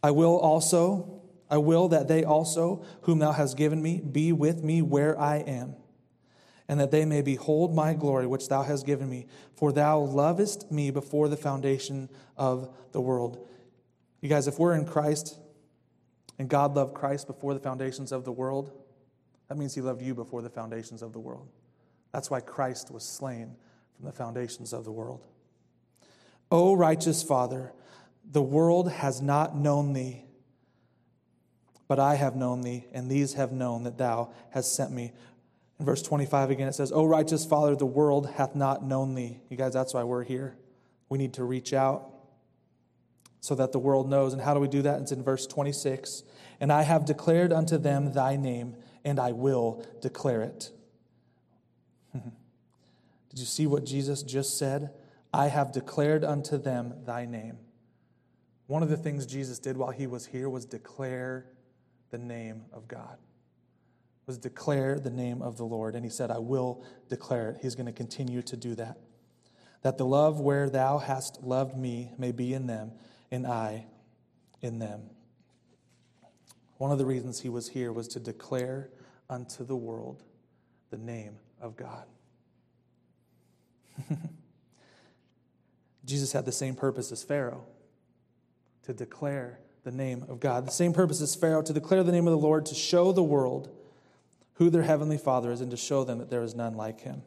I will also, I will that they also, whom thou hast given me, be with me where I am and that they may behold my glory which thou hast given me. For thou lovest me before the foundation of the world. You guys, if we're in Christ and God loved Christ before the foundations of the world, that means he loved you before the foundations of the world. That's why Christ was slain from the foundations of the world. O righteous Father, the world has not known thee, but I have known thee, and these have known that thou hast sent me. In verse 25 again, it says, O righteous Father, the world hath not known thee. You guys, that's why we're here. We need to reach out so that the world knows. And how do we do that? It's in verse 26. And I have declared unto them thy name, and I will declare it. (laughs) Did you see what Jesus just said? I have declared unto them thy name. One of the things Jesus did while he was here was declare the name of God was declare the name of the Lord. And he said, I will declare it. He's going to continue to do that. That the love where thou hast loved me may be in them, and I in them. One of the reasons he was here was to declare unto the world the name of God. (laughs) Jesus had the same purpose as Pharaoh to declare the name of God. The same purpose as Pharaoh to declare the name of the Lord, to show the world who their heavenly Father is and to show them that there is none like him.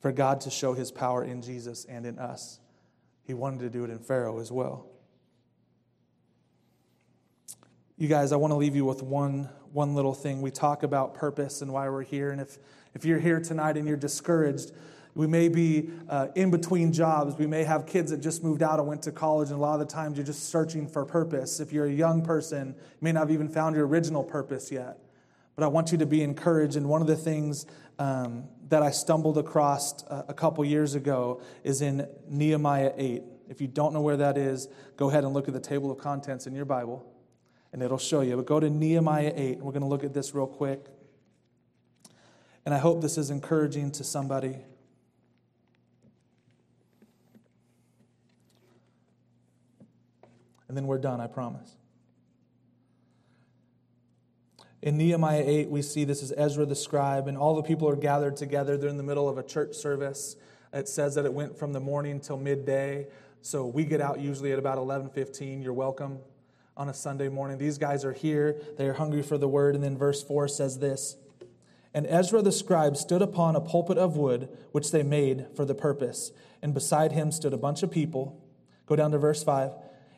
For God to show his power in Jesus and in us. He wanted to do it in Pharaoh as well. You guys, I want to leave you with one, one little thing. We talk about purpose and why we're here. And if, if you're here tonight and you're discouraged, we may be uh, in between jobs. We may have kids that just moved out and went to college, and a lot of the times you're just searching for purpose. If you're a young person, you may not have even found your original purpose yet but I want you to be encouraged. And one of the things um, that I stumbled across a, uh, a couple years ago is in Nehemiah 8. If you don't know where that is, go ahead and look at the table of contents in your Bible, and it'll show you. But go to Nehemiah 8. We're going to look at this real quick. And I hope this is encouraging to somebody. And then we're done, I promise. In Nehemiah 8, we see this is Ezra the scribe, and all the people are gathered together. They're in the middle of a church service. It says that it went from the morning till midday. So we get out usually at about 11:15. You're welcome on a Sunday morning. These guys are here. They are hungry for the word. And then verse 4 says this And Ezra the scribe stood upon a pulpit of wood, which they made for the purpose. And beside him stood a bunch of people. Go down to verse 5.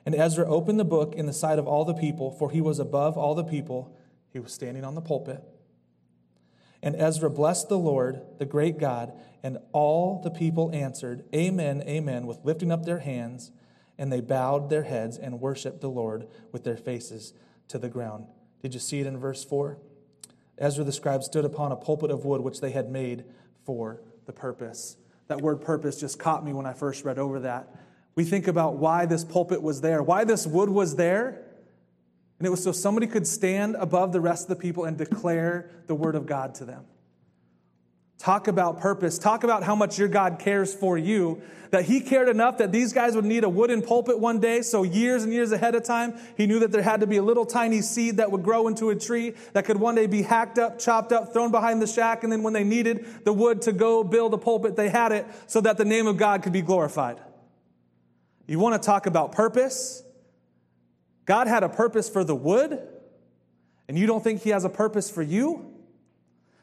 And Ezra opened the book in the sight of all the people, for he was above all the people. He was standing on the pulpit. And Ezra blessed the Lord, the great God, and all the people answered, Amen, Amen, with lifting up their hands, and they bowed their heads and worshiped the Lord with their faces to the ground. Did you see it in verse 4? Ezra the scribe stood upon a pulpit of wood which they had made for the purpose. That word purpose just caught me when I first read over that. We think about why this pulpit was there, why this wood was there. And it was so somebody could stand above the rest of the people and declare the word of God to them. Talk about purpose. Talk about how much your God cares for you. That He cared enough that these guys would need a wooden pulpit one day. So, years and years ahead of time, He knew that there had to be a little tiny seed that would grow into a tree that could one day be hacked up, chopped up, thrown behind the shack. And then, when they needed the wood to go build a pulpit, they had it so that the name of God could be glorified. You want to talk about purpose? God had a purpose for the wood, and you don't think He has a purpose for you?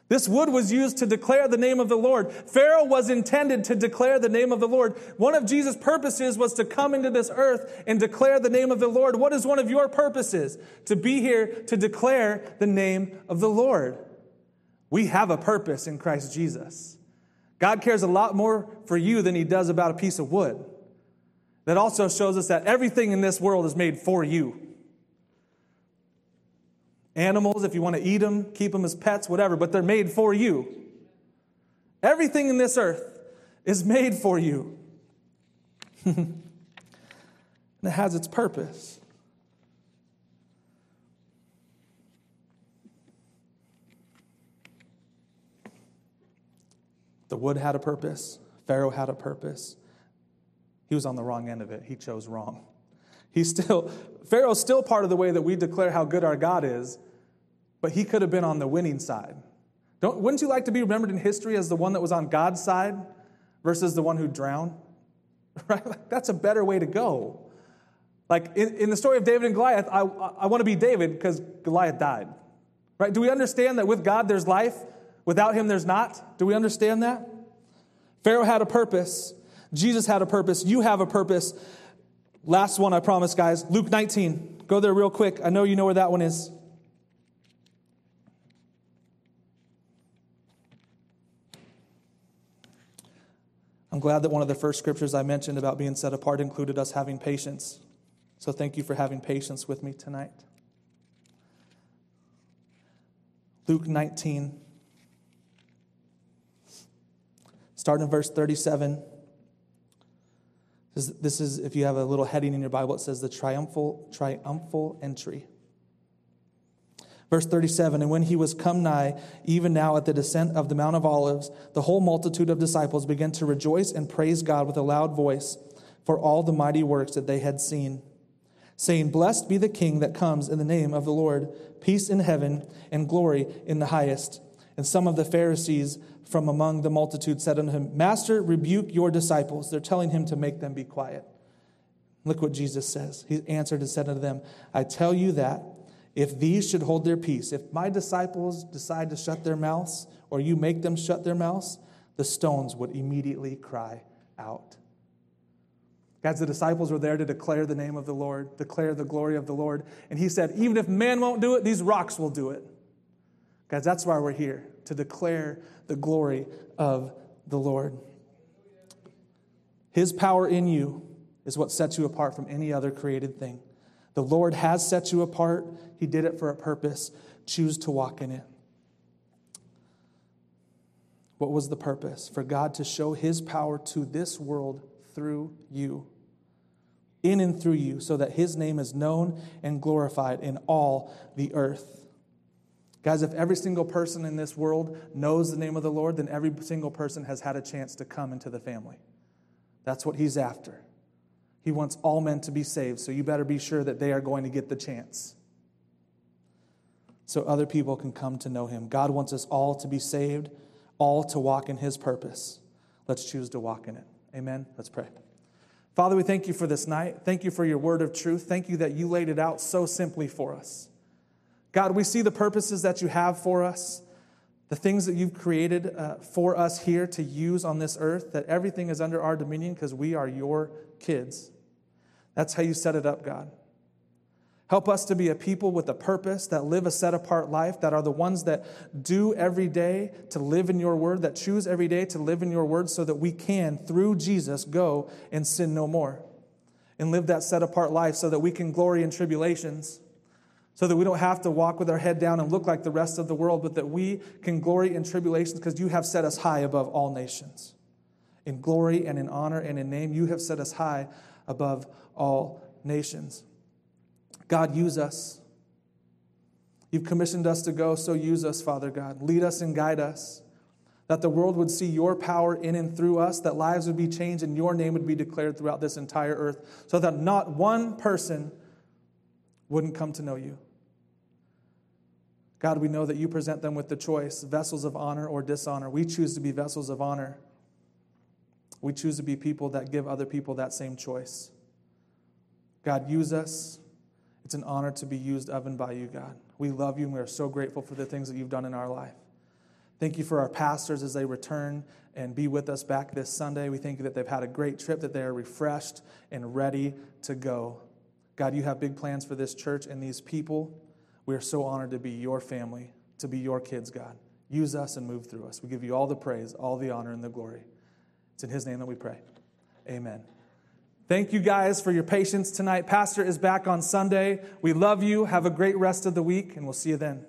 This wood was used to declare the name of the Lord. Pharaoh was intended to declare the name of the Lord. One of Jesus' purposes was to come into this earth and declare the name of the Lord. What is one of your purposes? To be here to declare the name of the Lord. We have a purpose in Christ Jesus. God cares a lot more for you than he does about a piece of wood. That also shows us that everything in this world is made for you. Animals, if you want to eat them, keep them as pets, whatever, but they're made for you. Everything in this earth is made for you. (laughs) and it has its purpose. The wood had a purpose, Pharaoh had a purpose. He was on the wrong end of it. He chose wrong. He's still, Pharaoh's still part of the way that we declare how good our God is, but he could have been on the winning side. Don't, wouldn't you like to be remembered in history as the one that was on God's side versus the one who drowned? (laughs) Right? Like, that's a better way to go. Like in, in the story of David and Goliath, I, I want to be David because Goliath died. Right? Do we understand that with God there's life? Without him there's not? Do we understand that? Pharaoh had a purpose. Jesus had a purpose. You have a purpose. Last one, I promise, guys. Luke 19. Go there real quick. I know you know where that one is. I'm glad that one of the first scriptures I mentioned about being set apart included us having patience. So thank you for having patience with me tonight. Luke 19, starting in verse 37. This is, if you have a little heading in your Bible, it says the triumphal, triumphal entry. Verse 37 And when he was come nigh, even now at the descent of the Mount of Olives, the whole multitude of disciples began to rejoice and praise God with a loud voice for all the mighty works that they had seen, saying, Blessed be the King that comes in the name of the Lord, peace in heaven and glory in the highest. And some of the Pharisees from among the multitude said unto him, Master, rebuke your disciples. They're telling him to make them be quiet. Look what Jesus says. He answered and said unto them, I tell you that if these should hold their peace, if my disciples decide to shut their mouths, or you make them shut their mouths, the stones would immediately cry out. Guys, the disciples were there to declare the name of the Lord, declare the glory of the Lord. And he said, even if man won't do it, these rocks will do it. Guys, that's why we're here, to declare the glory of the Lord. His power in you is what sets you apart from any other created thing. The Lord has set you apart, He did it for a purpose. Choose to walk in it. What was the purpose? For God to show His power to this world through you, in and through you, so that His name is known and glorified in all the earth. Guys, if every single person in this world knows the name of the Lord, then every single person has had a chance to come into the family. That's what He's after. He wants all men to be saved, so you better be sure that they are going to get the chance. So other people can come to know him. God wants us all to be saved, all to walk in his purpose. Let's choose to walk in it. Amen. Let's pray. Father, we thank you for this night. Thank you for your word of truth. Thank you that you laid it out so simply for us. God, we see the purposes that you have for us, the things that you've created uh, for us here to use on this earth, that everything is under our dominion because we are your kids. That's how you set it up, God. Help us to be a people with a purpose that live a set apart life, that are the ones that do every day to live in your word, that choose every day to live in your word so that we can, through Jesus, go and sin no more and live that set apart life so that we can glory in tribulations, so that we don't have to walk with our head down and look like the rest of the world, but that we can glory in tribulations because you have set us high above all nations. In glory and in honor and in name, you have set us high above all nations. God, use us. You've commissioned us to go, so use us, Father God. Lead us and guide us. That the world would see your power in and through us, that lives would be changed and your name would be declared throughout this entire earth, so that not one person wouldn't come to know you. God, we know that you present them with the choice vessels of honor or dishonor. We choose to be vessels of honor. We choose to be people that give other people that same choice. God, use us. It's an honor to be used of and by you, God. We love you and we are so grateful for the things that you've done in our life. Thank you for our pastors as they return and be with us back this Sunday. We thank you that they've had a great trip, that they are refreshed and ready to go. God, you have big plans for this church and these people. We are so honored to be your family, to be your kids, God. Use us and move through us. We give you all the praise, all the honor, and the glory. It's in His name that we pray. Amen. Thank you guys for your patience tonight. Pastor is back on Sunday. We love you. Have a great rest of the week, and we'll see you then.